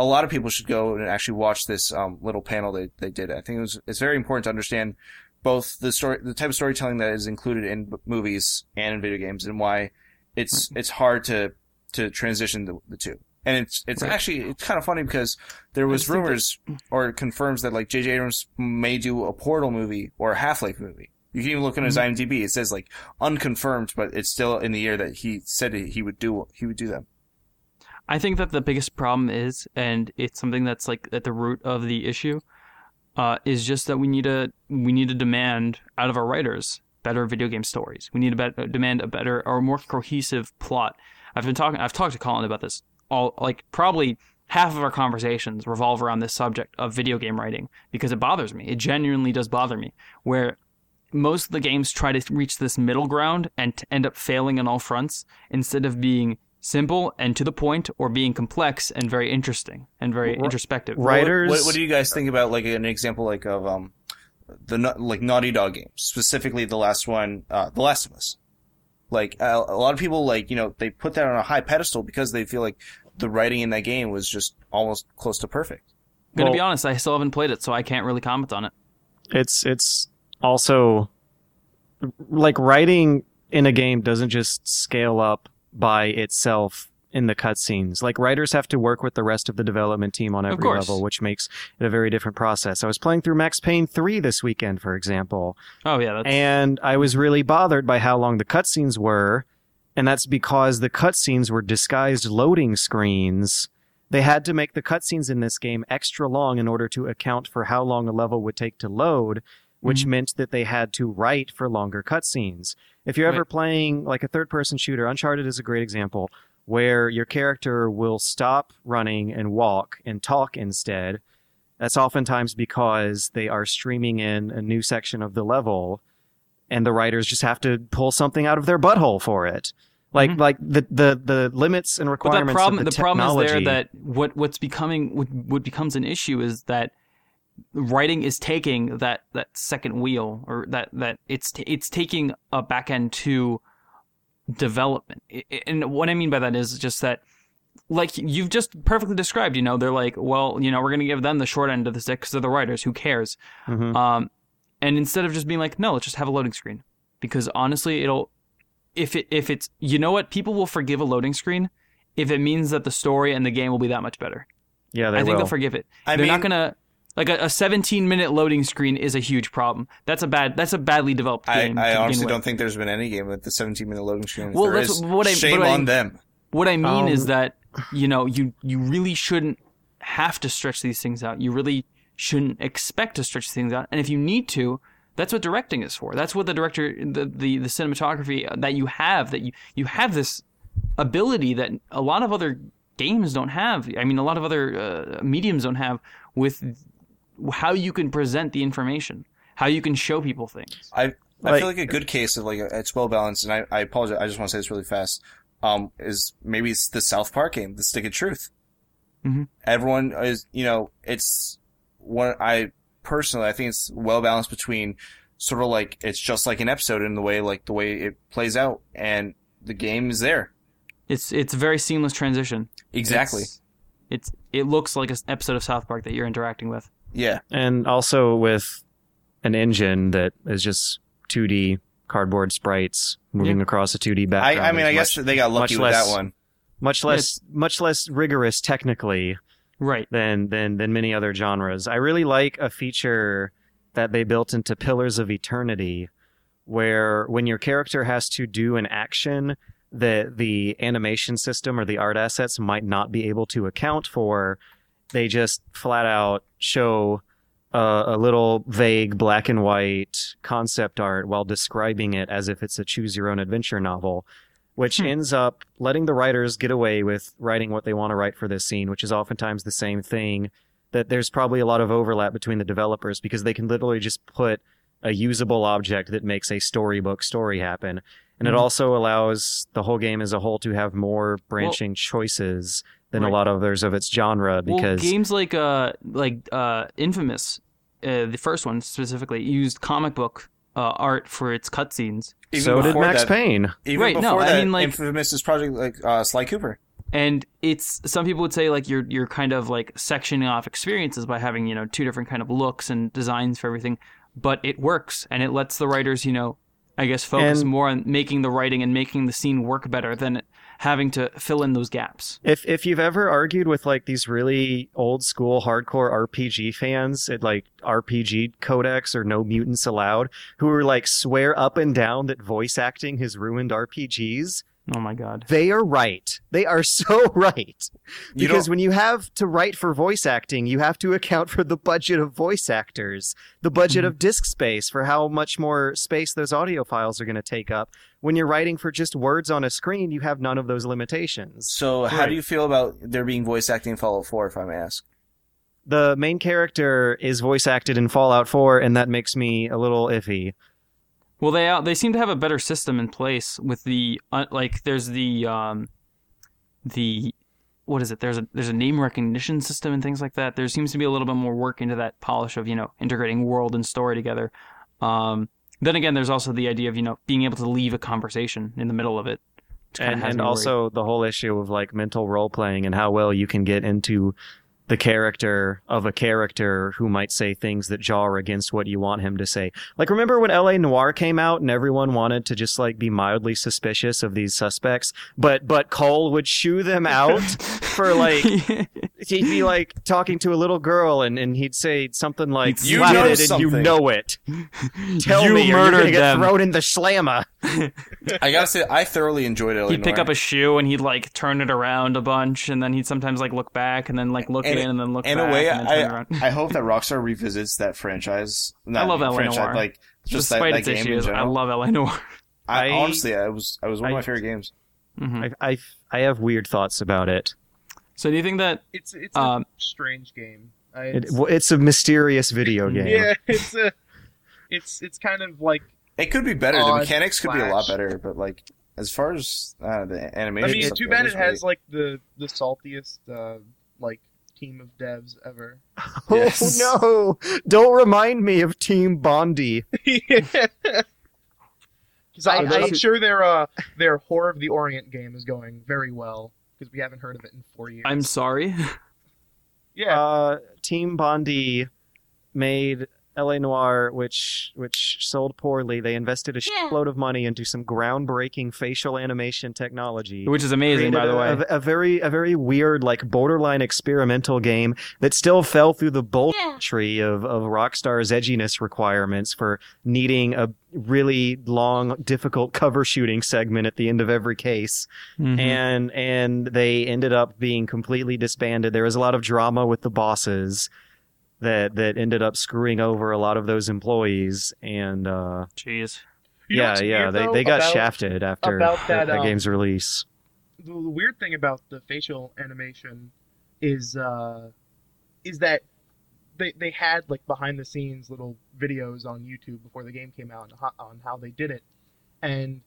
a lot of people should go and actually watch this um, little panel they they did. I think it was it's very important to understand both the story, the type of storytelling that is included in b- movies and in video games, and why it's it's hard to to transition the, the two. And it's it's Right. actually it's kind of funny because there was think that- rumors or confirms that like J.J. Abrams may do a Portal movie or a Half Life movie. You can even look on his Mm-hmm. IMDb. It says like unconfirmed, but it's still in the air that he said he would do he would do them. I think that the biggest problem is, and it's something that's like at the root of the issue, uh, is just that we need to we need to demand out of our writers better video game stories. We need to demand a better or more cohesive plot. I've been talking. I've talked to Colin about this. All like probably half of our conversations revolve around this subject of video game writing because it bothers me. It genuinely does bother me. Where most of the games try to reach this middle ground and end up failing on all fronts instead of being simple and to the point or being complex and very interesting and very Ri- introspective. What- Writers. What, what, do you guys think about like an example like of um the like Naughty Dog games, specifically the last one, uh, The Last of Us? Like uh, a lot of people like you know they put that on a high pedestal because they feel like the writing in that game was just almost close to perfect. I'm gonna be honest, I still haven't played it, so I can't really comment on it. it's it's also like writing in a game doesn't just scale up by itself in the cutscenes. Like writers have to work with the rest of the development team on every level, which makes it a very different process. I was playing through Max Payne 3 this weekend, for example, Oh yeah, that's and I was really bothered by how long the cutscenes were, and that's because the cutscenes were disguised loading screens. They had to make the cutscenes in this game extra long in order to account for how long a level would take to load, which mm-hmm. meant that they had to write for longer cutscenes. If you're ever Right. playing like a third person shooter, Uncharted is a great example, where your character will stop running and walk and talk instead. That's oftentimes because they are streaming in a new section of the level and the writers just have to pull something out of their butthole for it. Like Mhm. like the, the the limits and But requirements the problem, of the, the problem is there that what what's becoming what, what becomes an issue is that writing is taking that that second wheel or that that it's t- it's taking a back end to development. I- I- And what I mean by that is just that like you've just perfectly described, you know, they're like, well, you know, we're going to give them the short end of the stick because they're the writers. Who cares? Mhm. Um, and instead of just being like, no, let's just have a loading screen, because honestly, it'll if it if it's you know what people will forgive a loading screen if it means that the story and the game will be that much better. yeah, they I think will. they'll forgive it. I They're mean, not gonna like a, a 17 minute loading screen is a huge problem. That's a bad. That's a badly developed I, game. to I honestly with. don't think there's been any game with the 17 minute loading screen. Well, there that's is, what I- shame what I- on them. What I mean is Um, that you know you you really shouldn't have to stretch these things out. You really shouldn't expect to stretch things out. And if you need to, that's what directing is for. That's what the director, the the, the cinematography that you have, that you you have this ability that a lot of other games don't have. I mean, a lot of other uh, mediums don't have with how you can present the information, how you can show people things. I I Like- feel like a good case of like it's well balanced, and I, I apologize. I just want to say this really fast. Um, is maybe it's the South Park game, the Stick of Truth. Mhm. Everyone is, you know, it's one. I personally, I think it's well balanced between sort of like it's just like an episode in the way like the way it plays out, and the game is there It's it's a very seamless transition. exactly. It's, it's it looks like an episode of South Park that you're interacting with. Yeah, and also with an engine that is just 2D cardboard sprites moving across a 2D background. I mean, I is guess they got lucky much with less- that one. much less much less rigorous technically Right. than than than many other genres. I really like a feature that they built into Pillars of Eternity where when your character has to do an action that the animation system or the art assets might not be able to account for, they just flat out show uh, a little vague black and white concept art while describing it as if it's a choose your own adventure novel, which Hmm. ends up letting the writers get away with writing what they want to write for this scene, which is oftentimes the same thing. That there's probably a lot of overlap between the developers because they can literally just put a usable object that makes a storybook story happen. And it Mhm. also allows the whole game as a whole to have more branching choices than Right. a lot of others of its genre because well, games like uh like uh Infamous uh, the first one specifically used comic book uh, art for its cutscenes, so did Max that- Payne. Even Right, no, before I mean, like- infamous is project like uh, Sly Cooper. and it's some people would say like you're you're kind of like sectioning off experiences by having you know two different kind of looks and designs for everything, but it works and it lets the writers you know I guess focus And- more on making the writing and making the scene work better than having to fill in those gaps. If if you've ever argued with like these really old school hardcore RPG fans at like RPG Codex or No Mutants Allowed, who are like swear up and down that voice acting has ruined RPGs, Oh my god. they are right. They are [LAUGHS] so right. Because don't- when you have to write for voice acting, you have to account for the budget of voice actors, the budget mm-hmm. of disk space for how much more space those audio files are going to take up. When you're writing for just words on a screen, you have none of those limitations. So, how Right. do you feel about there being voice acting in Fallout 4, if I may ask? the main character is voice acted in Fallout 4, and that makes me a little iffy. Well, they uh, they seem to have a better system in place with the uh, like. There's the um, the what is it? There's a there's a name recognition system and things like that. There seems to be a little bit more work into that polish of you know integrating world and story together. Um, then again, there's also the idea of you know being able to leave a conversation in the middle of it. And, and also the whole issue of like mental role playing and how well you can get into the character of a character who might say things that jar against what you want him to say. Like remember when LA Noire came out and everyone wanted to just like be mildly suspicious of these suspects, but but Cole would shoo them out [LAUGHS] for like he'd be like talking to a little girl and, and he'd say something like You "You know did it and you know it. [LAUGHS] Tell You me or you're murdered gonna get them. thrown in the slammer. [LAUGHS] I gotta say, I thoroughly enjoyed it. He'd pick up a shoe and he'd like turn it around a bunch, and then he'd sometimes like look back and then like look And- in and then look in back. a way, and then turn I. I hope that Rockstar revisits that franchise. [LAUGHS] Not love LA franchise, Noir. like just that, Despite that its game issues, I love LA Noire. I, I- honestly, I was I was one of my favorite games. Mhm. I, I I have weird thoughts about it. So do you think that It's it's a Um, strange game. I, It, it's, well, it's a mysterious video game. yeah, it's a it's it's kind of like It could be better. The mechanics could be a lot better, but like as far as uh, the animation, I mean, stuff too bad it has great. like the the saltiest uh, like team of devs ever. Yes. Oh [LAUGHS] no! Don't remind me of Team Bondi. [LAUGHS] Because I, Oh, those I'm who- sure their uh, their Whore of the Orient game is going very well because we haven't heard of it in four years. I'm sorry? [LAUGHS] yeah, Uh, Team Bondi made L.A. Noire, which which sold poorly. They invested a Yeah. shitload of money into some groundbreaking facial animation technology. Which is amazing, by the a- way. a, a very a very weird, like borderline experimental game that still fell through the bolt Yeah. tree of of Rockstar's edginess requirements for needing a really long, difficult cover shooting segment at the end of every case Mhm. and and they ended up being completely disbanded. There was a lot of drama with the bosses that that ended up screwing over a lot of those employees, and uh, Jeez. You yeah, yeah, weird, they though, they got about- shafted after about that, that, that um, game's release. the, the weird thing about the facial animation is uh, is that they they had like behind the scenes little videos on YouTube before the game came out on how, on how they did it, and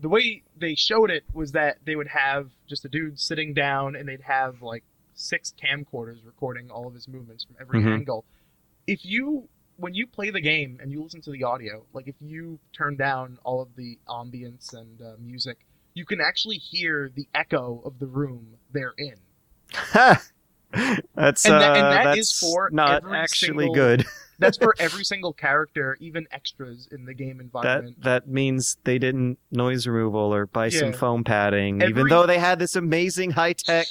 the way they showed it was that they would have just a dude sitting down and they'd have like six camcorders recording all of his movements from every Mhm. angle. If you when you play the game and you listen to the audio, like if you turn down all of the ambience and uh, music, you can actually hear the echo of the room they're in. [LAUGHS] that's And uh, that- and that that's is for not actually single- good. [LAUGHS] That's for every single character, even extras in the game environment. that means they didn't noise removal or buy some foam padding, even though they had this amazing high tech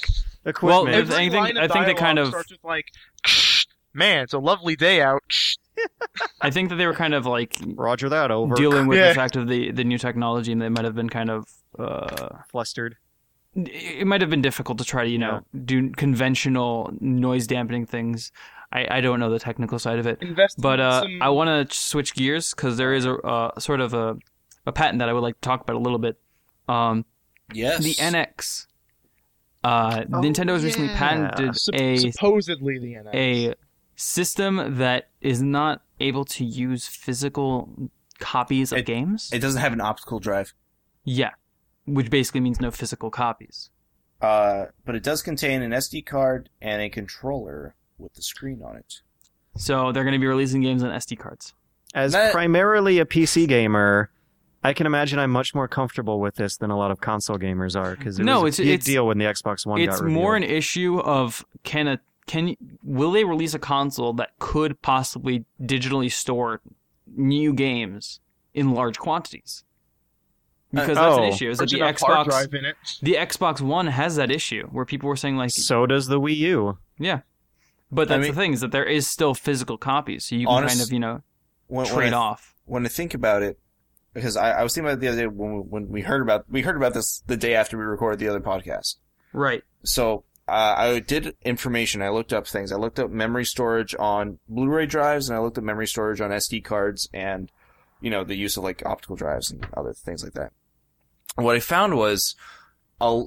Well, if Every anything- line of I think they kind of- starts with like, "Man, it's a lovely day out." [LAUGHS] I think that they were kind of like Roger that over. dealing with [LAUGHS] Yeah. the fact of the, the new technology and they might have been kind of uh, flustered. it might have been difficult to try to you know do conventional noise dampening things I, I don't know the technical side of it Invest in but uh, some- I want to switch gears because there is a uh, sort of a, a patent that I would like to talk about a little bit um, yes, the NX uh, Nintendo has recently patented Sup- a supposedly the NX. a system that is not able to use physical copies of It- games It doesn't have an optical drive, yeah which basically means no physical copies uh, but it does contain an SD card and a controller with the screen on it. So they're going to be releasing games on SD cards. As That- primarily a PC gamer, I can imagine I'm much more comfortable with this than a lot of console gamers are because it No, was it's- a big it's- deal when the Xbox One it's got revealed. more an issue of can a can will they release a console that could possibly digitally store new games in large quantities? Uh, because that's an oh. issue. Is that the Xbox drive in it. the Xbox One has that issue where people were saying like so does the Wii U. yeah. But I that's mean- the thing is that there is still physical copies, so you can kind of you know When, when trade I, off. when I think about it, because I, I was thinking about it the other day when we, when we heard about we heard about this the day after we recorded the other podcast. Right. So uh, I did information. I looked up things. I looked up memory storage on Blu-ray drives, and I looked up memory storage on SD cards, and you know the use of like optical drives and other things like that. And what I found was a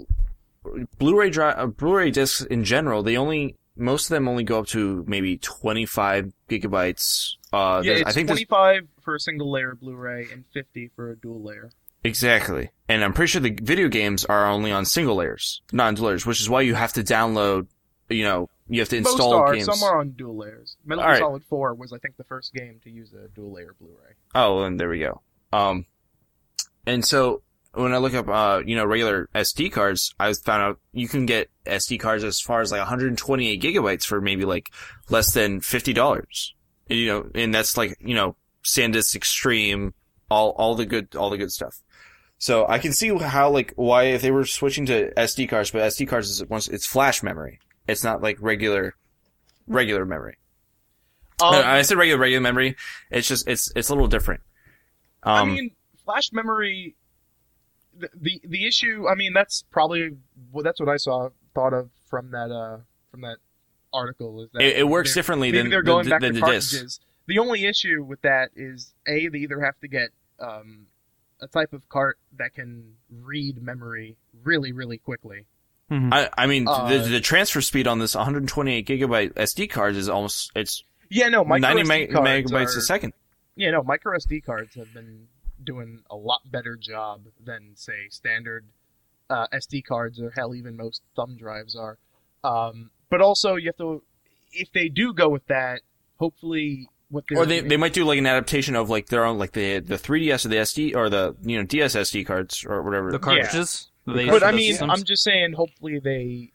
Blu-ray drive, uh, Blu-ray discs in general. They only most of them only go up to maybe 25 gigabytes. Uh, yeah, it's I think there's 25 for a single layer Blu-ray and 50 for a dual layer. Exactly. And I'm pretty sure the video games are only on single layers, not on dual layers, which is why you have to download, you know, you have to install Most are. games. Some are on dual layers. Metal Gear right. Solid 4 was, I think, the first game to use a dual layer Blu-ray. Oh, and there we go. Um, and so when I look up, uh, you know, regular SD cards, I found out you can get SD cards as far as like 128 gigabytes for maybe like less than $50. You know, and that's like, you know, SanDisk Extreme, all, all the good, all the good stuff. So I can see how, like, why if they were switching to SD cards, but SD cards is once, it's flash memory. It's not like regular, regular memory. Um, I said regular, regular memory. It's just, it's, it's a little different. Um, I mean, flash memory. The, the the issue. I mean, that's probably well, that's what I saw thought of from that uh from that article is that it, it works differently than, they're going than, back than to the disc. cartridges. The only issue with that is a they either have to get um a type of cart that can read memory really really quickly. Mhm. I, I mean, Uh, the, the transfer speed on this 128 gigabyte SD card is almost, it's Yeah, no, micro 90 SD meg- cards megabytes are, a second. Yeah, no, micro SD cards have been doing a lot better job than say standard uh, SD cards or hell even most thumb drives are. Um, but also you have to if they do go with that, hopefully what they're Or they, they might do like an adaptation of like their own, like the, the 3DS or the SD, or the, you know, DS SD cards or whatever. The cartridges. that they But I mean, systems. I'm just saying hopefully they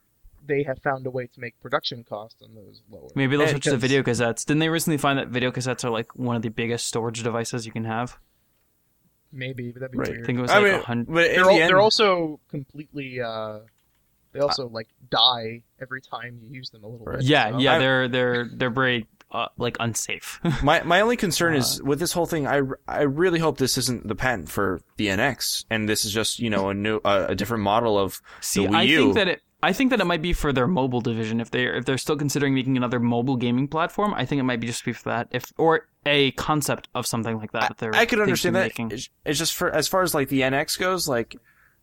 they have found a way to make production costs on those lower. Maybe they'll switch to 'cause- video cassettes. Didn't they recently find that video cassettes are like one of the biggest storage devices you can have? Maybe, but that'd be Right. I weird. think it was I like mean, hundred. but they're, the al- end, they're also completely uh they also like die every time you use them a little Right. bit. Yeah, so- yeah, I- they're they're they're very uh, like unsafe. [LAUGHS] my, my only concern Uh, is with this whole thing, I, I really hope this isn't the patent for the NX, and this is just, you know, a new, uh, a different model of See, Wii I U. think that it. I think that it might be for their mobile division if they are if they're still considering making another mobile gaming platform. I think it might be just be for that, if or a concept of something like that. that they're I could understand that. Making. It's, it's just for as far as like the NX goes, like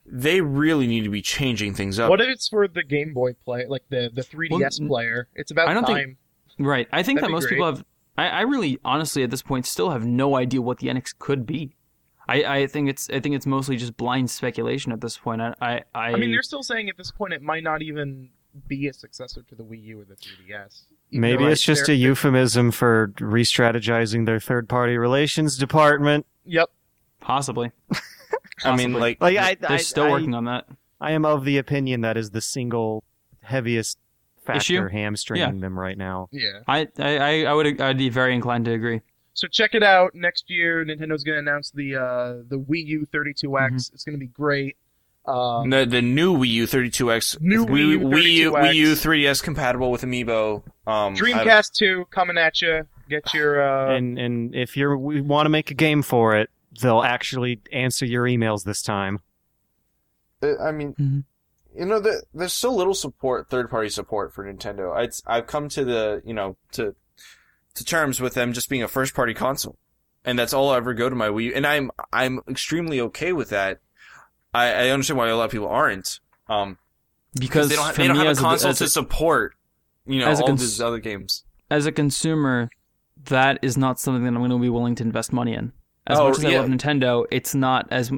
they really need to be changing things up. What if it's for the Game Boy play, like the the 3DS Well, player? It's about I don't think- time. Right. I think That'd that most great. people have. I, I really, honestly, at this point, still have no idea what the NX could be. I, I think it's I think it's mostly just blind speculation at this point. I I, I, I mean, they're still saying at this point it might not even be a successor to the Wii U or the 3DS. Even Maybe though, it's just a they're- euphemism for re-strategizing their third-party relations department. Yep. possibly. [LAUGHS] I mean, possibly. like, Like I, They're I, still I, working on that. I am of the opinion that is the single heaviest factor Issue? hamstringing them right now. Yeah. I, I, I- I would I'd be very inclined to agree. So check it out next year. Nintendo's going to announce the uh, the Wii U 32X. Mm-hmm. It's going to be great. Um, the the new Wii U 32X, New Wii U Wii U, 32X. Wii U 3DS compatible with Amiibo. Um, Dreamcast 2 coming at you. Get your uh, [SIGHS] and and if you want to make a game for it, they'll actually answer your emails this time. Uh, I mean, Mhm. you know, the, there's so little support, third party support for Nintendo. I'd, I've come to the, you know, to to terms with them just being a first party console, and that's all I ever go to my Wii. U. And I'm I'm extremely okay with that. I, I understand why a lot of people aren't, um, Because they don't have, they don't have a console as to support, you know, all cons- these other games. as a consumer, that is not something that I'm going to be willing to invest money in. As Oh, much as I love Nintendo, it's not as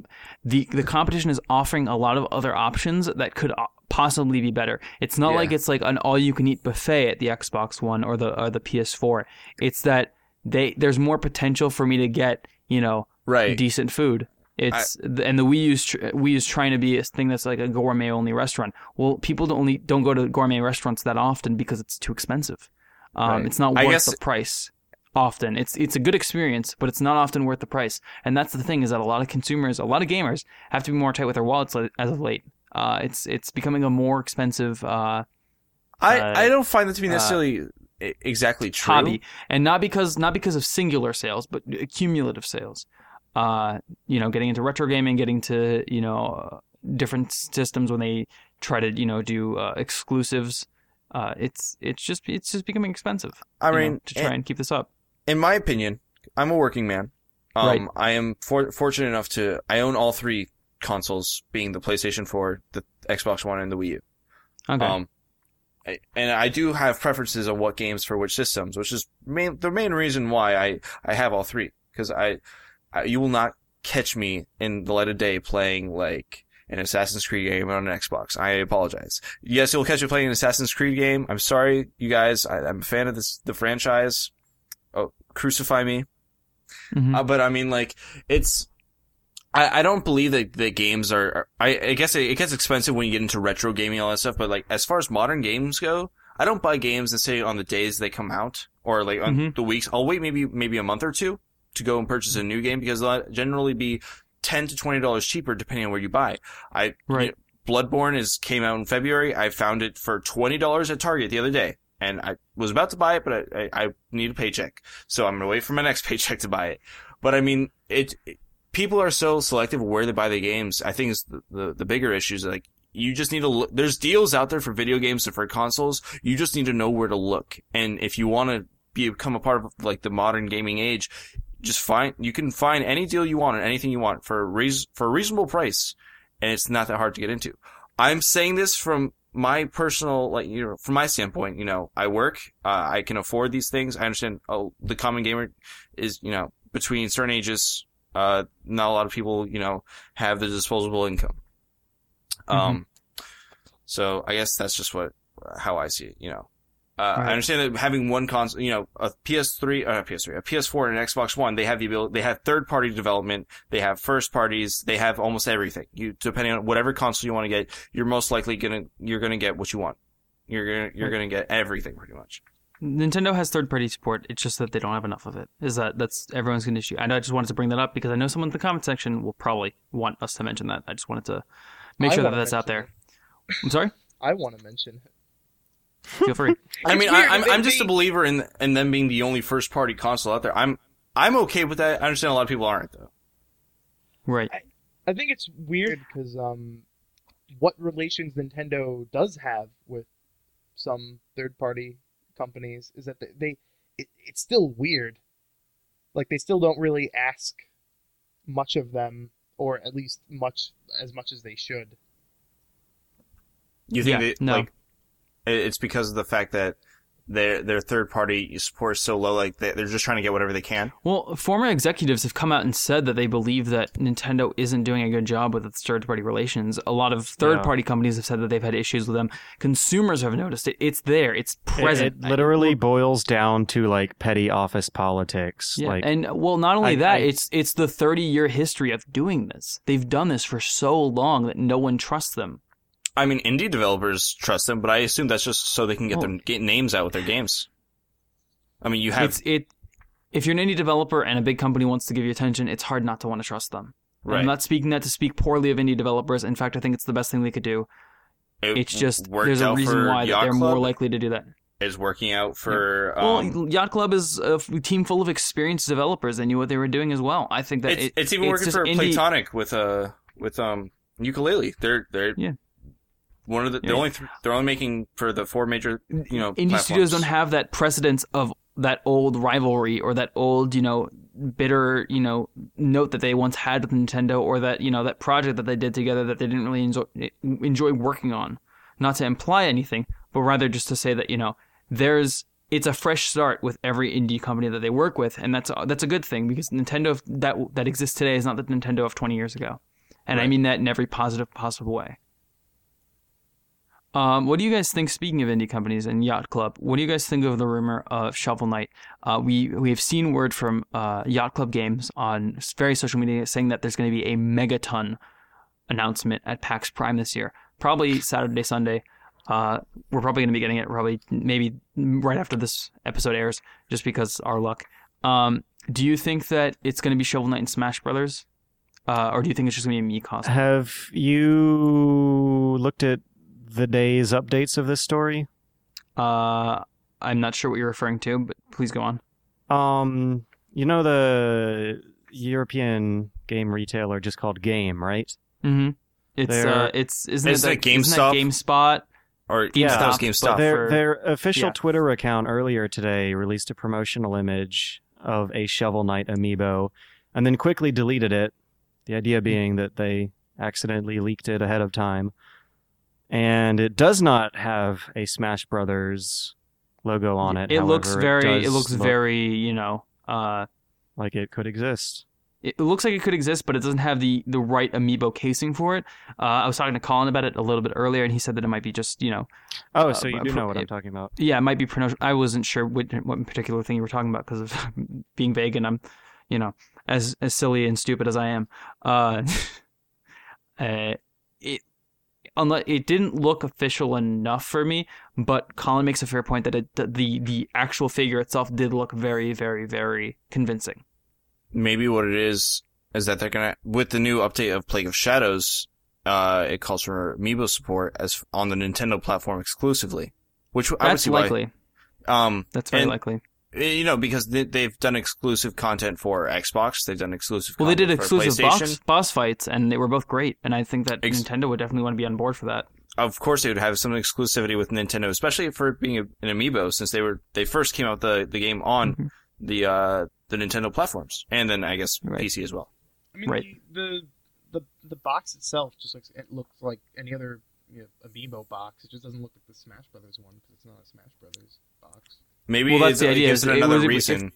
the the competition is offering a lot of other options that could uh, possibly be better. It's not Yeah. like it's like an all you can eat buffet at the Xbox One or the or the PS4. It's that they there's more potential for me to get you know Right. decent food. It's and the Wii U's tr- Wii U's trying to be a thing that's like a gourmet only restaurant. Well, people don't only don't go to gourmet restaurants that often because it's too expensive. Um, Right. It's not I worth guess- the price often. It's it's a good experience, but it's not often worth the price. And that's the thing is that a lot of consumers, a lot of gamers, have to be more tight with their wallets as of late. Uh, it's it's becoming a more expensive uh, I, uh, I don't find that to be uh, necessarily exactly true. hobby, and not because not because of singular sales, but cumulative sales. Uh, you know, getting into retro gaming, getting to you know uh, different systems when they try to you know do uh, exclusives. Uh, it's it's just it's just becoming expensive. I you know, mean, to try and keep this up. In my opinion, I'm a working man. Um, Right. I am for- fortunate enough to I own all three consoles, being the PlayStation 4, the Xbox One, and the Wii U. Okay. Um, I, and I do have preferences on what games for which systems, which is main, the main reason why I, I have all three. Because I, I, you will not catch me in the light of day playing like an Assassin's Creed game on an Xbox. I apologize. Yes, you'll catch me playing an Assassin's Creed game. I'm sorry, you guys. I, I'm a fan of this the franchise. Oh, crucify me. Mhm. Uh, but I mean, like, it's. I, I don't believe that, that games are, are I, I guess it, it gets expensive when you get into retro gaming and all that stuff, but like, as far as modern games go, I don't buy games and say on the days they come out, or like on Mhm. the weeks. I'll wait maybe, maybe a month or two to go and purchase a new game because they'll generally be 10 to $20 cheaper depending on where you buy. I, Right. Bloodborne is, came out in February. I found it for $20 at Target the other day. And I was about to buy it, but I, I, I need a paycheck. So I'm gonna wait for my next [LAUGHS] paycheck to buy it. But I mean, it, it- people are so selective where they buy the games. I think it's the, the, the bigger issues. Like, you just need to look, there's deals out there for video games and for consoles. You just need to know where to look. And if you want to become a part of like the modern gaming age, just find, you can find any deal you want and anything you want for a reas for a reasonable price. And it's not that hard to get into. I'm saying this from my personal, like, you know, from my standpoint, you know, I work, uh, I can afford these things. I understand, oh, the common gamer is, you know, between certain ages, uh, not a lot of people, you know, have the disposable income. Um, so I guess that's just what, how I see it, you know. Uh, Right. I understand that having one console, you know, a PS3, uh, not PS3, a PS4 and an Xbox One, they have the ability, they have third party development, they have first parties, they have almost everything. You, depending on whatever console you want to get, you're most likely gonna, you're gonna get what you want. You're gonna, you're gonna get everything pretty much. Nintendo has third party support. It's just that they don't have enough of it. Is that that's everyone's gonna issue? And I just wanted to bring that up because I know someone in the comment section will probably want us to mention that. I just wanted to make sure that that's out there. mention I'm sorry. I want to mention it. Feel free. [LAUGHS] I mean, weird, I, I'm, I'm just a believer in, in them being the only first party console out there. I'm, I'm okay with that. I understand a lot of people aren't though. Right. I think it's weird because um, what relations Nintendo does have with some third-party companies is that they, they it, it's still weird. Like they still don't really ask much of them, or at least much as much as they should. You think Yeah, that, no. like, it- it's because of the fact that their, their third party support is so low, like they- they're just trying to get whatever they can. Well, former executives have come out and said that they believe that Nintendo isn't doing a good job with its third party relations. A lot of third party companies have said that they've had issues with them. Consumers have noticed it. It's there. It's present. It, literally boils down to like petty office politics. Yeah, Like and well, not only I- that, I- it's it's the 30 year history of doing this. They've done this for so long that no one trusts them. I mean, indie developers trust them, but I assume that's just so they can get Oh. their get names out with their games. I mean, you have It's it. If you're an indie developer and a big company wants to give you attention, it's hard not to want to trust them. Right. I'm not speaking that to speak poorly of indie developers. In fact, I think it's the best thing they could do. It It's just there's a reason why Yacht they're Club. more likely to do that. It's working out for. Um, well, Yacht Club is a team full of experienced developers. They knew what they were doing as well. I think that it's, it- it's even working just for indie- Playtonic with uh with um Yooka-Laylee. They're they're Yeah. One of the they're Yeah. only th- they're only making for the four major you know indie studios don't have that precedence of that old rivalry or that old you know bitter you know note that they once had with Nintendo or that you know that project that they did together that they didn't really enjoy enjoy working on. Not to imply anything, but rather just to say that you know there's it's a fresh start with every indie company that they work with, and that's that's a good thing because Nintendo that that exists today is not the Nintendo of 20 years ago, and I mean that in every positive possible way. Um, what do you guys think? Speaking of indie companies and Yacht Club, what do you guys think of the rumor of Shovel Knight? Uh, we we have seen word from uh, Yacht Club Games on various social media saying that there's going to be a megaton announcement at PAX Prime this year, probably Saturday Sunday. Uh, we're probably going to be getting it probably maybe right after this episode airs, just because our luck. Um, do you think that it's going to be Shovel Knight and Smash Brothers, uh, or do you think it's just going to be a Mii costume? Have you looked at the day's updates of this story? Uh, I'm not sure what you're referring to, but please go on. Um, you know the European game retailer just called Game, right? Mm-hmm. It's They're- uh, it's isn't Isn't it, it isn't that GameStop? GameSpot? Or Yeah. that was But GameStop. they're- Their for- their official yeah. Twitter account earlier today released a promotional image of a Shovel Knight amiibo, and then quickly deleted it. The idea being that they accidentally leaked it ahead of time, and it does not have a Smash Brothers logo on it. It looks very. It, does looks look very. You know. Uh, like it could exist. it looks like it could exist, but it doesn't have the the right amiibo casing for it. Uh, I was talking to Colin about it a little bit earlier, and he said that it might be just you know, Oh, Uh, so you do pro- know what it- I'm talking about. yeah, it might be pronounced. I wasn't sure what what particular thing you were talking about because of [LAUGHS] being vague, and I'm, you know, as as silly and stupid as I am. Uh, [LAUGHS] uh, it unless it didn't look official enough for me, but Colin makes a fair point that it the the actual figure itself did look very very very convincing. maybe what it is is that they're gonna with the new update of Plague of Shadows, uh, it calls for amiibo support as on the Nintendo platform exclusively, which I would see likely. why. Um, That's very and- likely. Eh, you know, because they, they've done exclusive content for Xbox, they've done exclusive. Well, they did content for exclusive PlayStation. boss, boss fights, and they were both great. And I think that Ex- Nintendo would definitely want to be on board for that. Of course, they would have some exclusivity with Nintendo, especially for being a, an amiibo, since they were they first came out the the game on Mhm. the uh the Nintendo platforms, and then I guess Right. PC as well. I mean, Right. the, the the the box itself just looks it looks like any other you know, amiibo box. It just doesn't look like the Smash Brothers one because it's not a Smash Brothers box. Maybe Well, that's the idea, gives is it it another was- if- reason.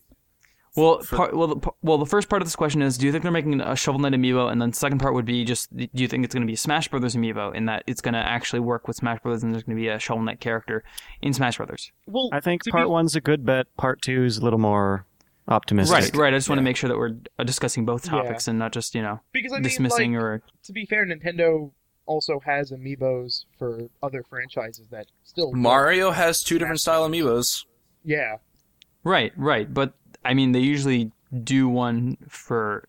Well, For- part, well, the, well, the first part of this question is: Do you think they're making a Shovel Knight amiibo? And then the second part would be just: Do you think it's going to be a Smash Brothers amiibo? In that it's going to actually work with Smash Brothers, and there's going to be a Shovel Knight character in Smash Brothers. Well, I think part be, one's a good bet. Part two is a little more optimistic. Right, right. I just want to make sure that we're uh, discussing both Yeah. topics and not just you know because I mean, dismissing like, or to be fair, Nintendo also has amiibos for other franchises that still. Mario has two different style amiibos. Yeah, Right, right. But I mean, they usually do one for.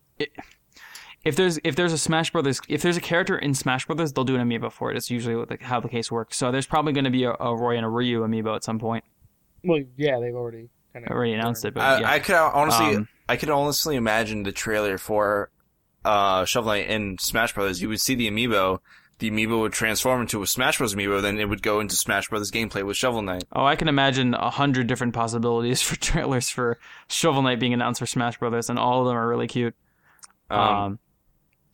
If there's if there's a Smash Brothers if there's a character in Smash Brothers, they'll do an amiibo for it. It's usually what the, how the case works. So there's probably going to be a, a Roy and a Ryu amiibo at some point. well, yeah, they've already kind of Already announced it, but I, yeah. I could honestly, Um, I could honestly imagine the trailer for uh, Shovel Knight in Smash Brothers. You would see the amiibo. The amiibo would transform into a Smash Bros. amiibo, then it would go into Smash Brothers gameplay with Shovel Knight. Oh, I can imagine a hundred different possibilities [LAUGHS] for trailers for Shovel Knight being announced for Smash Brothers, and all of them are really cute. Um, Um,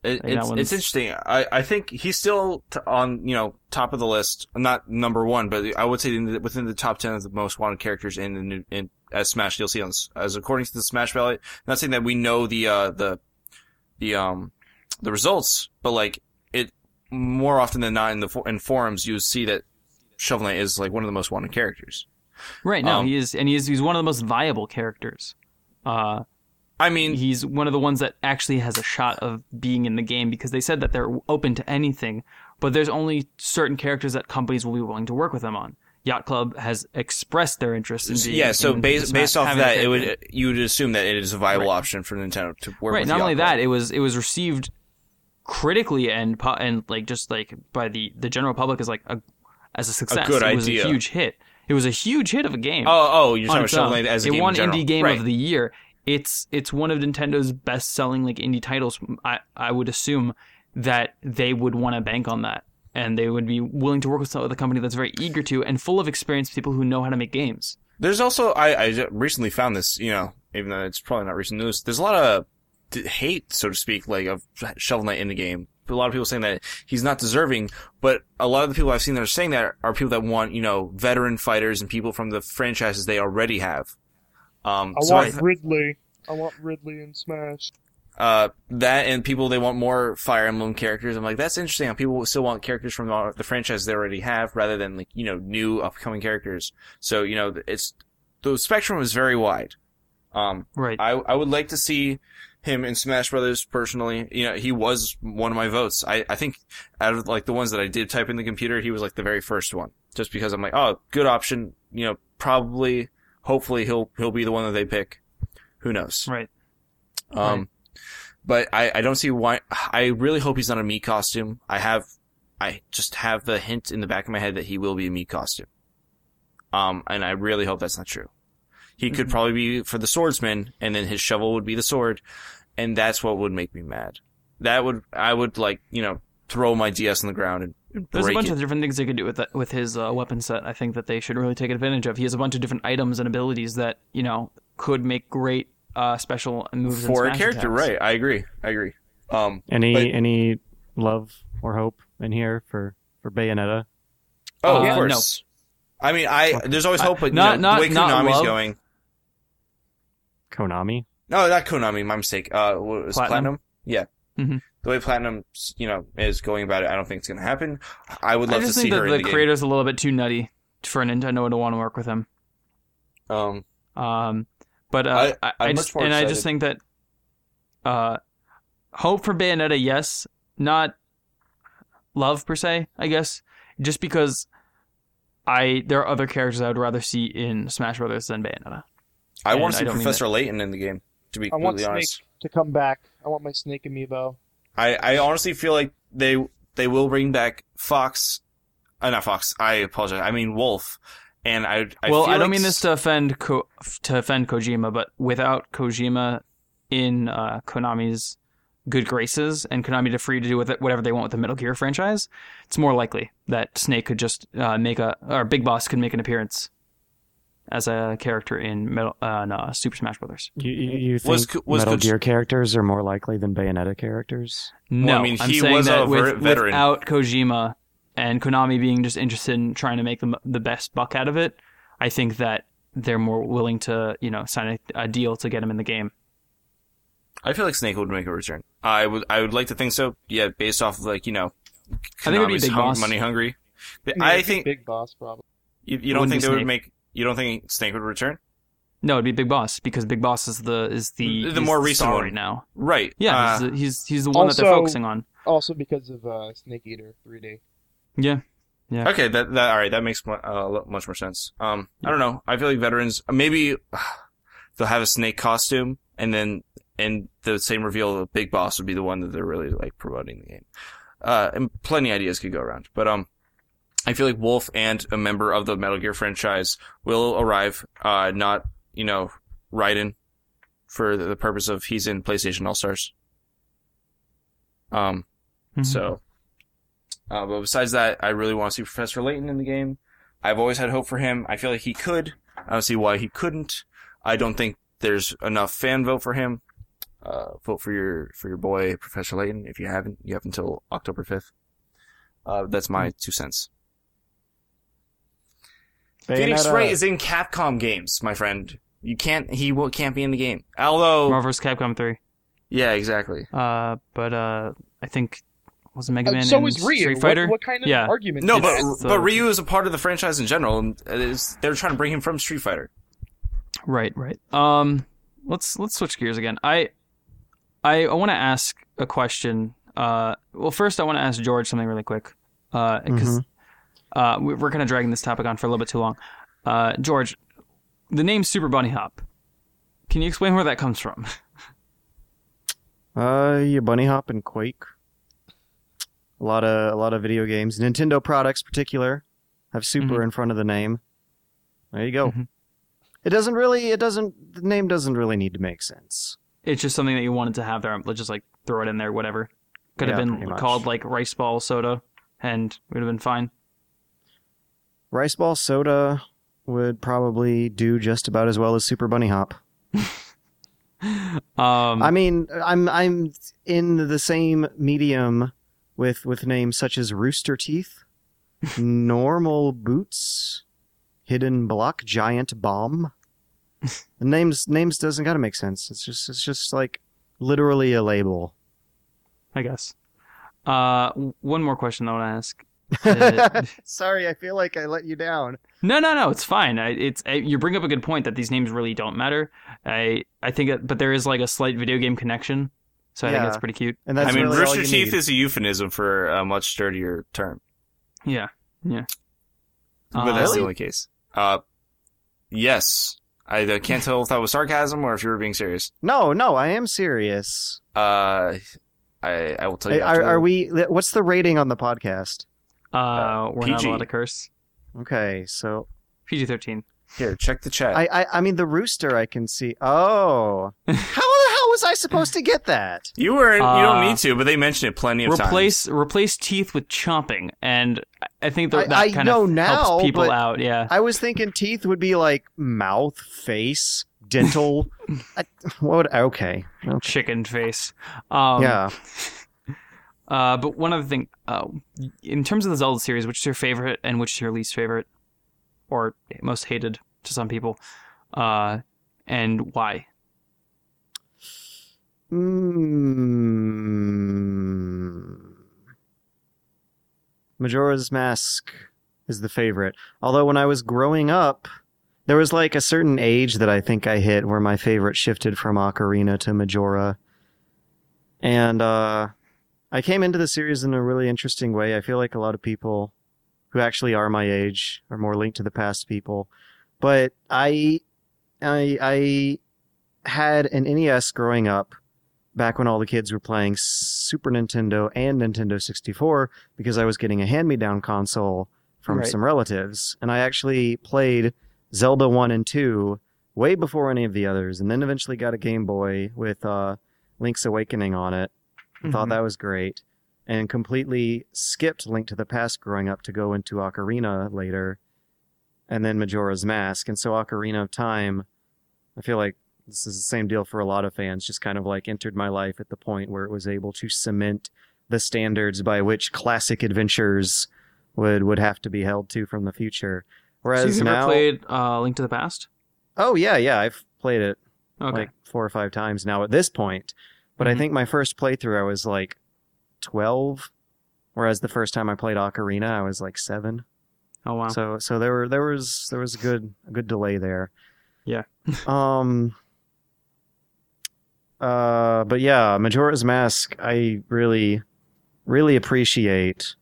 it, I think that it's, it's interesting. I, I think he's still t- on, you know, top of the list. Not number one, but I would say in the, within the top ten of the most wanted characters in the new, in as Smash DLC on, as according to the Smash ballot. Not saying that we know the uh the the um the results, but like more often than not in the in forums you see that Shovel Knight is like one of the most wanted characters. right now, um, he is, and he is he's one of the most viable characters. Uh, I mean, he's one of the ones that actually has a shot of being in the game because they said that they're open to anything, but there's only certain characters that companies will be willing to work with them on. Yacht Club has expressed their interest in being yeah. So based based off of that, it would you would assume that it is a viable Right. option for Nintendo to work with. right. with. Not Yacht only Club. that, it was it was received critically and and like just like by the the general public as like a as a success. A good it was idea. a huge hit. It was a huge hit of a game. Oh, oh, you're talking about Shovel. Knight as a it game won in indie game right. of the year. It's it's one of Nintendo's best selling like indie titles. I I would assume that they would want to bank on that, and they would be willing to work with some- with a company that's very eager to and full of experienced people who know how to make games. There's also I, I recently found this, you know, even though it's probably not recent news. There's a lot of hate, so to speak, like of Shovel Knight in the game a lot of people saying that he's not deserving, but a lot of the people I've seen that are saying that are people that want, you know, veteran fighters and people from the franchises they already have. Um, I so want I, Ridley. I want Ridley in Smash. uh, that and people they want more Fire Emblem characters. I'm like, that's interesting. How people still want characters from the, the franchise they already have, rather than like you know new upcoming characters. So you know, it's the spectrum is very wide. Um, Right. I I would like to see him in Smash Brothers personally. You know, he was one of my votes. I I think out of like the ones that I did type in the computer, he was like the very first one. Just because I'm like, oh, good option. You know, probably, hopefully he'll he'll be the one that they pick. Who knows? Right. Um, but I, I don't see why. I really hope he's not a Mii costume. I have, I just have the hint in the back of my head that he will be a Mii costume. Um, and I really hope that's not true. He could probably be for the swordsman, and then his shovel would be the sword, and that's what would make me mad. That would, I would like, you know, throw my DS on the ground and, and There's a bunch it. of different things they could do with that, with his uh, weapon set. I think that they should really take advantage of. He has a bunch of different items and abilities that you know could make great uh, special moves and for a character, attacks. right? I agree. I agree. Um, Any But- any love or hope in here for for Bayonetta? oh, Uh, of no. course. I mean, I there's always hope, but Not- you know, not- the way not Konami's love. going. Konami. No, not Konami. My mistake. Uh, what was Platinum? Platinum? Yeah. Mhm. The way Platinum, you know, is going about it, I don't think it's going to happen. I would I love to just see think her that in the the game. creator's a little bit too nutty for Nintendo to want to work with him. Um, Um, but uh, I- I, I, just and I just think that uh, hope for Bayonetta, yes, not love per se, I guess, just because I there are other characters I would rather see in Smash Brothers than Bayonetta. I And want to see don't Professor Layton in the game. To be I want completely Snake honest, to come back. I want my Snake amiibo. I, I honestly feel like they they will bring back Fox, uh, not Fox. I apologize. I mean Wolf. And I, I well, feel I don't like mean this to offend Ko- to offend Kojima, but without Kojima in uh, Konami's good graces and Konami to free to do with it whatever they want with the Metal Gear franchise, it's more likely that Snake could just uh, make a or Big Boss could make an appearance as a character in Metal uh, no, Super Smash Brothers. You, you, you think Was was Metal Koj- Gear characters are more likely than Bayonetta characters? No, I mean, I'm he saying was that a with, veteran. without Kojima and Konami being just interested in trying to make the the best buck out of it, I think that they're more willing to you know sign a, a deal to get him in the game. I feel like Snake would make a return. I would I would like to think so. Yeah, based off of like you know, I think it'd be Big hung- Boss. money hungry. But Yeah, I think Big Boss probably. you, you don't think be they would make. You don't think Snake would return? No, it'd be Big Boss because Big Boss is the is the The he's more recent star one. right now. Right. Yeah, Uh, he's, the, he's he's the one that they're focusing on. Also because of uh, Snake Eater 3D. Yeah, Yeah. Okay, that that all right. That makes mu- uh, much more sense. Um, I don't know. I feel like veterans maybe [SIGHS] they'll have a snake costume, and then and the same reveal of Big Boss would be the one that they're really like promoting the game. Uh, and plenty of ideas could go around, but um, I feel like Wolf and a member of the Metal Gear franchise will arrive. Uh, not you know Raiden for the purpose of he's in PlayStation All Stars. Um, Mhm. so, uh, but besides that, I really want to see Professor Layton in the game. I've always had hope for him. I feel like he could. I don't see why he couldn't. I don't think there's enough fan vote for him. Uh, vote for your for your boy Professor Layton. If you haven't, you have until October fifth. Uh, that's my two cents. Phoenix Bayonetta- Wright is in Capcom games, my friend. You can't. He will, can't be in the game. Although, Marvel vs. Capcom three. yeah, exactly. Uh, but uh, I think was it Mega Uh, Man so and is Ryu. Street Fighter. What, kind of Yeah. argument? No, is but that? So- but Ryu is a part of the franchise in general, and it is, they're trying to bring him from Street Fighter. Right, right. Um, let's let's switch gears again. I I, I want to ask a question. Uh, well, first I want to ask George something really quick. Uh, because uh, we- we're kind of dragging this topic on for a little bit too long. Uh, George, the name Super Bunny Hop. Can you explain where that comes from? [LAUGHS] Uh, you bunny hop and Quake. A lot of a lot of video games, Nintendo products, particular, have super Mhm. in front of the name. There you go. Mhm. It doesn't really. It doesn't. The name doesn't really need to make sense. It's just something that you wanted to have there. Let's just like throw it in there. Whatever. Could have been called like Rice Ball Soda, and it would have been fine. Rice ball soda would probably do just about as well as Super Bunny Hop. [LAUGHS] Um, I mean, I'm I'm in the same medium with with names such as Rooster Teeth, [LAUGHS] Normal Boots, Hidden Block, Giant Bomb. The names names doesn't gotta make sense. It's just it's just like literally a label. I guess. Uh, one more question I want to ask. Uh, [LAUGHS] Sorry, I feel like I let you down. no, no, no, it's fine. I, it's I, you bring up a good point that these names really don't matter. I I think, it, but there is like a slight video game connection, so I think Yeah. that's pretty cute. And that's I mean, really rooster teeth need. is a euphemism for a much sturdier term, Yeah, yeah. but Uh, that's the only case. Uh, yes. I uh, can't tell if that was sarcasm or if you were being serious. No, no, I am serious. Uh, I I will tell you. Are, after are the- we? What's the rating on the podcast? Uh, we're not PG. allowed to curse. Okay, so PG thirteen. Here, check the chat. I, I, I mean, the rooster I can see. Oh, [LAUGHS] how the hell was I supposed to get that? you were. you Uh, don't need to, but they mentioned it plenty of times. Replace replace teeth with chomping, and I- I think that, I- that I kind know of now, helps people but- out. Yeah. I was thinking teeth would be like mouth, face, dental. [LAUGHS] I, what? Would, okay, okay. Chicken face. Um, yeah. Uh, but one other thing, uh, in terms of the Zelda series, which is your favorite and which is your least favorite, or most hated to some people, uh, and why? Mm. Majora's Mask is the favorite. Although when I was growing up, there was like a certain age that I think I hit where my favorite shifted from Ocarina to Majora. And uh, I came into the series in a really interesting way. I feel like a lot of people who actually are my age are more linked to the past people. But I I I had an NES growing up back when all the kids were playing Super Nintendo and Nintendo 64 because I was getting a hand-me-down console from Right. some relatives and I actually played Zelda 1 and 2 way before any of the others and then eventually got a Game Boy with uh, Link's Awakening on it. Thought Mhm. that was great and completely skipped Link to the Past growing up to go into Ocarina later and then Majora's Mask and so Ocarina of Time I feel like this is the same deal for a lot of fans, just kind of like entered my life at the point where it was able to cement the standards by which classic adventures would would have to be held to from the future. So Whereas you've never now, played uh, Link to the Past? oh yeah, yeah, I've played it Okay. like four or five times now at this point. But I Mhm. think my first playthrough I was like twelve, whereas the first time I played Ocarina I was like seven. oh wow. So so there were there was there was a good a good delay there. Yeah. [LAUGHS] um. Uh, but yeah, Majora's Mask. I really, really appreciate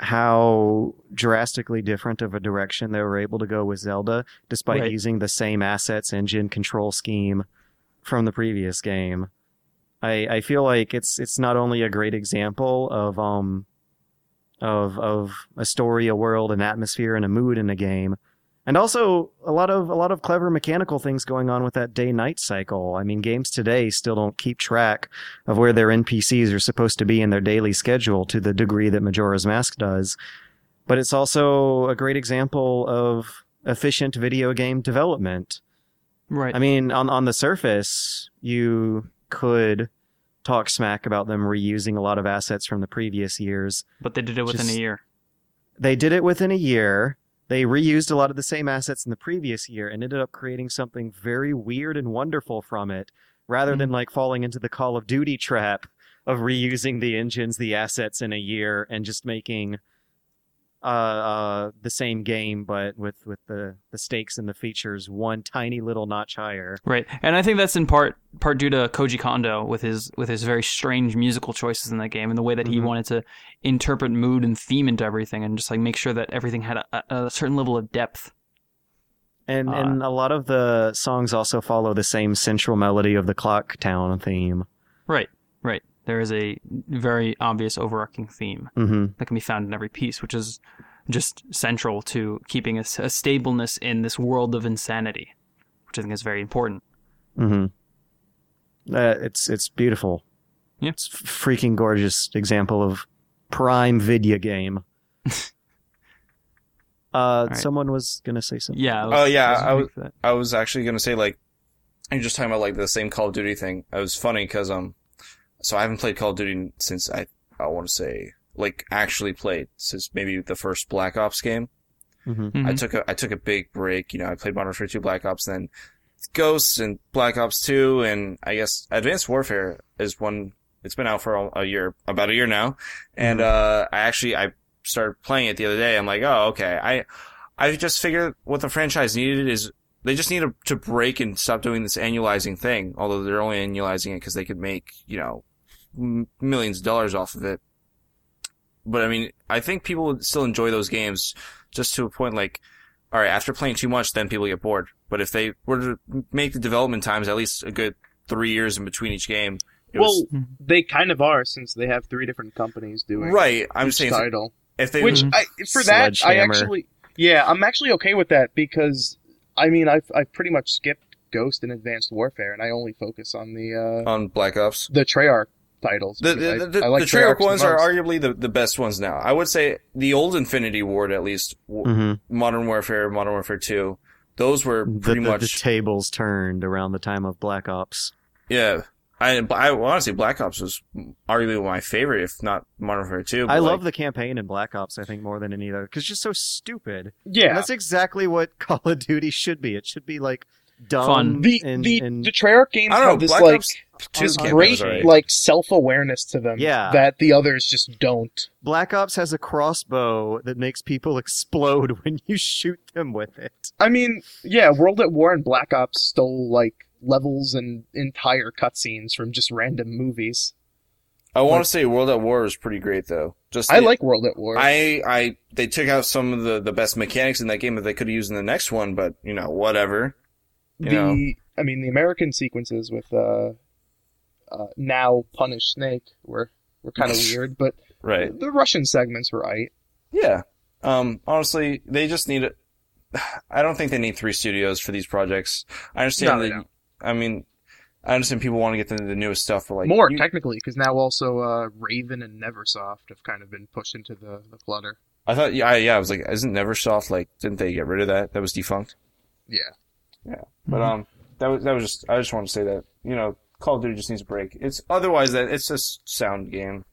how drastically different of a direction they were able to go with Zelda, despite Right. using the same assets, engine, control scheme from the previous game. I I feel like it's it's not only a great example of um of of a story, a world, an atmosphere, and a mood in a game, and also a lot of a lot of clever mechanical things going on with that day night cycle. I mean, games today still don't keep track of where their NPCs are supposed to be in their daily schedule to the degree that Majora's Mask does. But it's also a great example of efficient video game development. right. I mean, on on the surface, you could talk smack about them reusing a lot of assets from the previous years. but they did it within just- a year. They did it within a year. They reused a lot of the same assets in the previous year and ended up creating something very weird and wonderful from it, rather than mm-hmm. like falling into the Call of Duty trap of reusing the engines, the assets in a year, and just making uh, uh, the same game, but with with the the stakes and the features one tiny little notch higher. Right, and I think that's in part part due to Koji Kondo with his with his very strange musical choices in that game and the way that he Mhm. wanted to interpret mood and theme into everything and just like make sure that everything had a, a, a certain level of depth. And Uh, and a lot of the songs also follow the same central melody of the Clock Town theme. Right, right. There is a very obvious overarching theme hmm that can be found in every piece, which is just central to keeping a stableness in this world of insanity, which I think is very important. Mm-hmm. Uh, it's it's beautiful. Yeah. It's f- freaking gorgeous example of prime video game. [LAUGHS] uh, right. someone was gonna say something. Yeah. Oh, yeah, I was- for that. I was actually gonna say like, you're just talking about like the same Call of Duty thing. It was funny because um, so I haven't played Call of Duty since I I want to say like actually played since maybe the first Black Ops game. Mhm. Mhm. I took a I took a big break. You know, I played Modern Warfare 2, Black Ops, then Ghosts and Black Ops 2, and I guess Advanced Warfare is one. It's been out for a, a year, about a year now, and uh, I actually I started playing it the other day. I'm like, oh, okay. I I just figured what the franchise needed is they just need to, to break and stop doing this annualizing thing. Although they're only annualizing it because they could make you know m- millions of dollars off of it. But I mean, I think people would still enjoy those games just to a point like, all right, after playing too much, then people get bored. But if they were to make the development times at least a good three years in between each game, it well, was they kind of are since they have three different companies doing right. I'm each saying title. if they Which Mhm. I, for that, I actually, yeah, I'm actually okay with that because I mean, I've I've pretty much skipped Ghost and Advanced Warfare, and I only focus on the uh, on Black Ops. the Treyarch titles. The, because the, I- I like the Treyarch the ones are arguably the, the best ones now. I would say the old Infinity Ward, at least, w- Mhm. Modern Warfare, Modern Warfare 2, those were The, pretty the, much, the tables turned around the time of Black Ops. yeah. I, I honestly, Black Ops was arguably my favorite, if not Modern Warfare 2. but I like- love the campaign in Black Ops. I think more than any other because it's just so stupid. Yeah, And that's exactly what [LAUGHS] Call of Duty should be. It should be like dumb Fun. the and, the and the Treyarch games I don't know, have this Black like Ops 2's on- campaign great was alright. like self awareness to them. Yeah. that the others just don't. Black Ops has a crossbow that makes people [LAUGHS] explode when you shoot them with it. I mean, yeah, World at War and Black Ops stole like levels and entire cutscenes from just random movies. I want to say World at War is pretty great, though. Just I the- like World at War. I, I, they took out some of the, the best mechanics in that game that they could have used in the next one, but, you know, whatever. You the know. I mean, the American sequences with uh, uh now punish Snake were were kind of [LAUGHS] weird, but Right. the Russian segments were right. Yeah. Um, honestly, they just need it. [SIGHS] I don't think they need three studios for these projects. I understand No, that. Don't. I mean, I understand people want to get the, the newest stuff, but like More you- technically, because now also uh, Raven and Neversoft have kind of been pushed into the, the clutter. I thought, yeah, I, yeah, I was like, isn't Neversoft like? Didn't they get rid of that? That was defunct. Yeah. Yeah, but um, that was that was just. I just want to say that you know, Call of Duty just needs a break. It's otherwise that it's a sound game.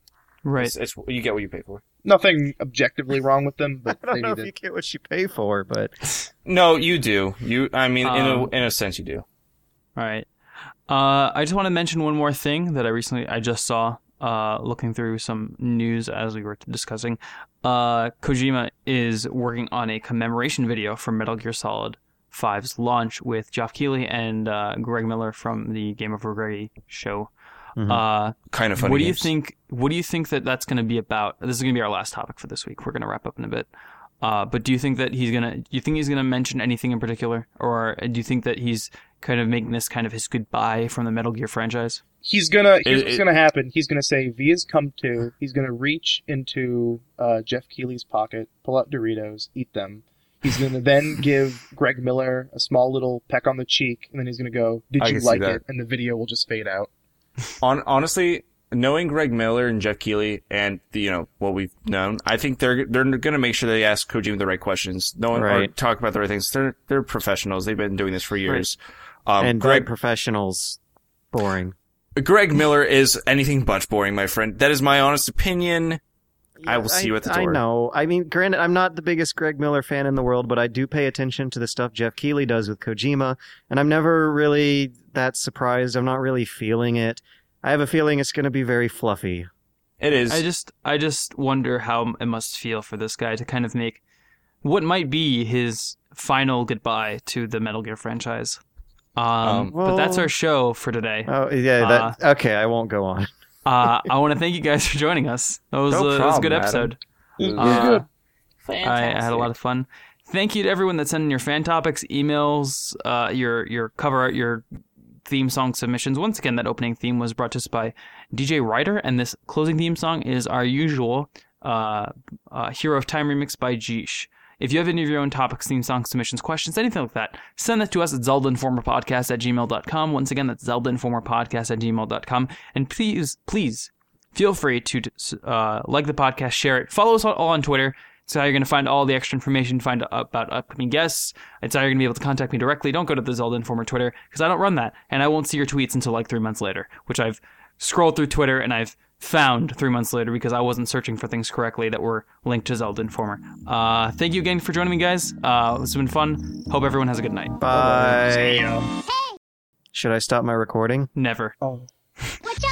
Right. It's, it's you get what you pay for. Nothing objectively wrong with them, but [LAUGHS] I don't they know need if to you get what you pay for, but No, you do. You, I mean, in a Um, in a sense, you do. All right. Uh, I just want to mention one more thing that I recently I just saw uh, looking through some news as we were discussing. Uh, Kojima is working on a commemoration video for Metal Gear Solid 5's launch with Geoff Keighley and uh, Greg Miller from the GameOverGreggy show. Mhm. Uh, Kind of funny. what do you think? What do you think that that's going to be about? This is going to be our last topic for this week. We're going to wrap up in a bit. Uh, but do you think that he's gonna? Do you think he's gonna mention anything in particular, or do you think that he's kind of making this kind of his goodbye from the Metal Gear franchise? He's gonna. Here's It- what's it- gonna happen. He's gonna say Via's come to. He's gonna reach into uh, Geoff Keighley's pocket, pull out Doritos, eat them. He's gonna then [LAUGHS] give Greg Miller a small little peck on the cheek, and then he's gonna go, "Did I you like it?" And the video will just fade out. On honestly, knowing Greg Miller and Geoff Keighley and the, you know what we've known, I think they're they're going to make sure they ask Kojima the right questions. No one or Right. talk about the right things. They're they're professionals. They've been doing this for years. Um, and Greg Greg professionals, boring. Greg Miller is anything but boring, my friend. That is my honest opinion. I will see you at the I know. I mean, granted, I'm not the biggest Greg Miller fan in the world, but I do pay attention to the stuff Geoff Keighley does with Kojima, and I'm never really that surprised. I'm not really feeling it. I have a feeling it's going to be very fluffy. It is. I just, I just wonder how it must feel for this guy to kind of make what might be his final goodbye to the Metal Gear franchise. Um, Um, but that's our show for today. Oh yeah, that okay. I won't go on. [LAUGHS] Uh, I want to thank you guys for joining us. That was, No uh, that was a good problem, episode. It was Uh, good. I, I had a lot of fun. Thank you to everyone that sent in your fan topics, emails, uh, your your cover art, your theme song submissions. Once again, that opening theme was brought to us by DJ Ryder, and this closing theme song is our usual uh, uh, Hero of Time remix by Jeesh. If you have any of your own topics, theme song submissions, questions, anything like that, send that to us at zeldinformerpodcast at gmail.com. Once again, that's zeldinformerpodcast at gmail.com. And please, please feel free to uh, like the podcast, share it, follow us all on Twitter. It's how you're going to find all the extra information, find out about upcoming guests. It's how you're going to be able to contact me directly. Don't go to the Zelda Informer Twitter because I don't run that, and I won't see your tweets until like three months later, which I've scrolled through Twitter and I've found three months later because I wasn't searching for things correctly that were linked to Zelda Informer. Uh, thank you again for joining me, guys. Uh, this has been fun. Hope everyone has a good night. Bye. See. Should I stop my recording? Never. Oh. [LAUGHS]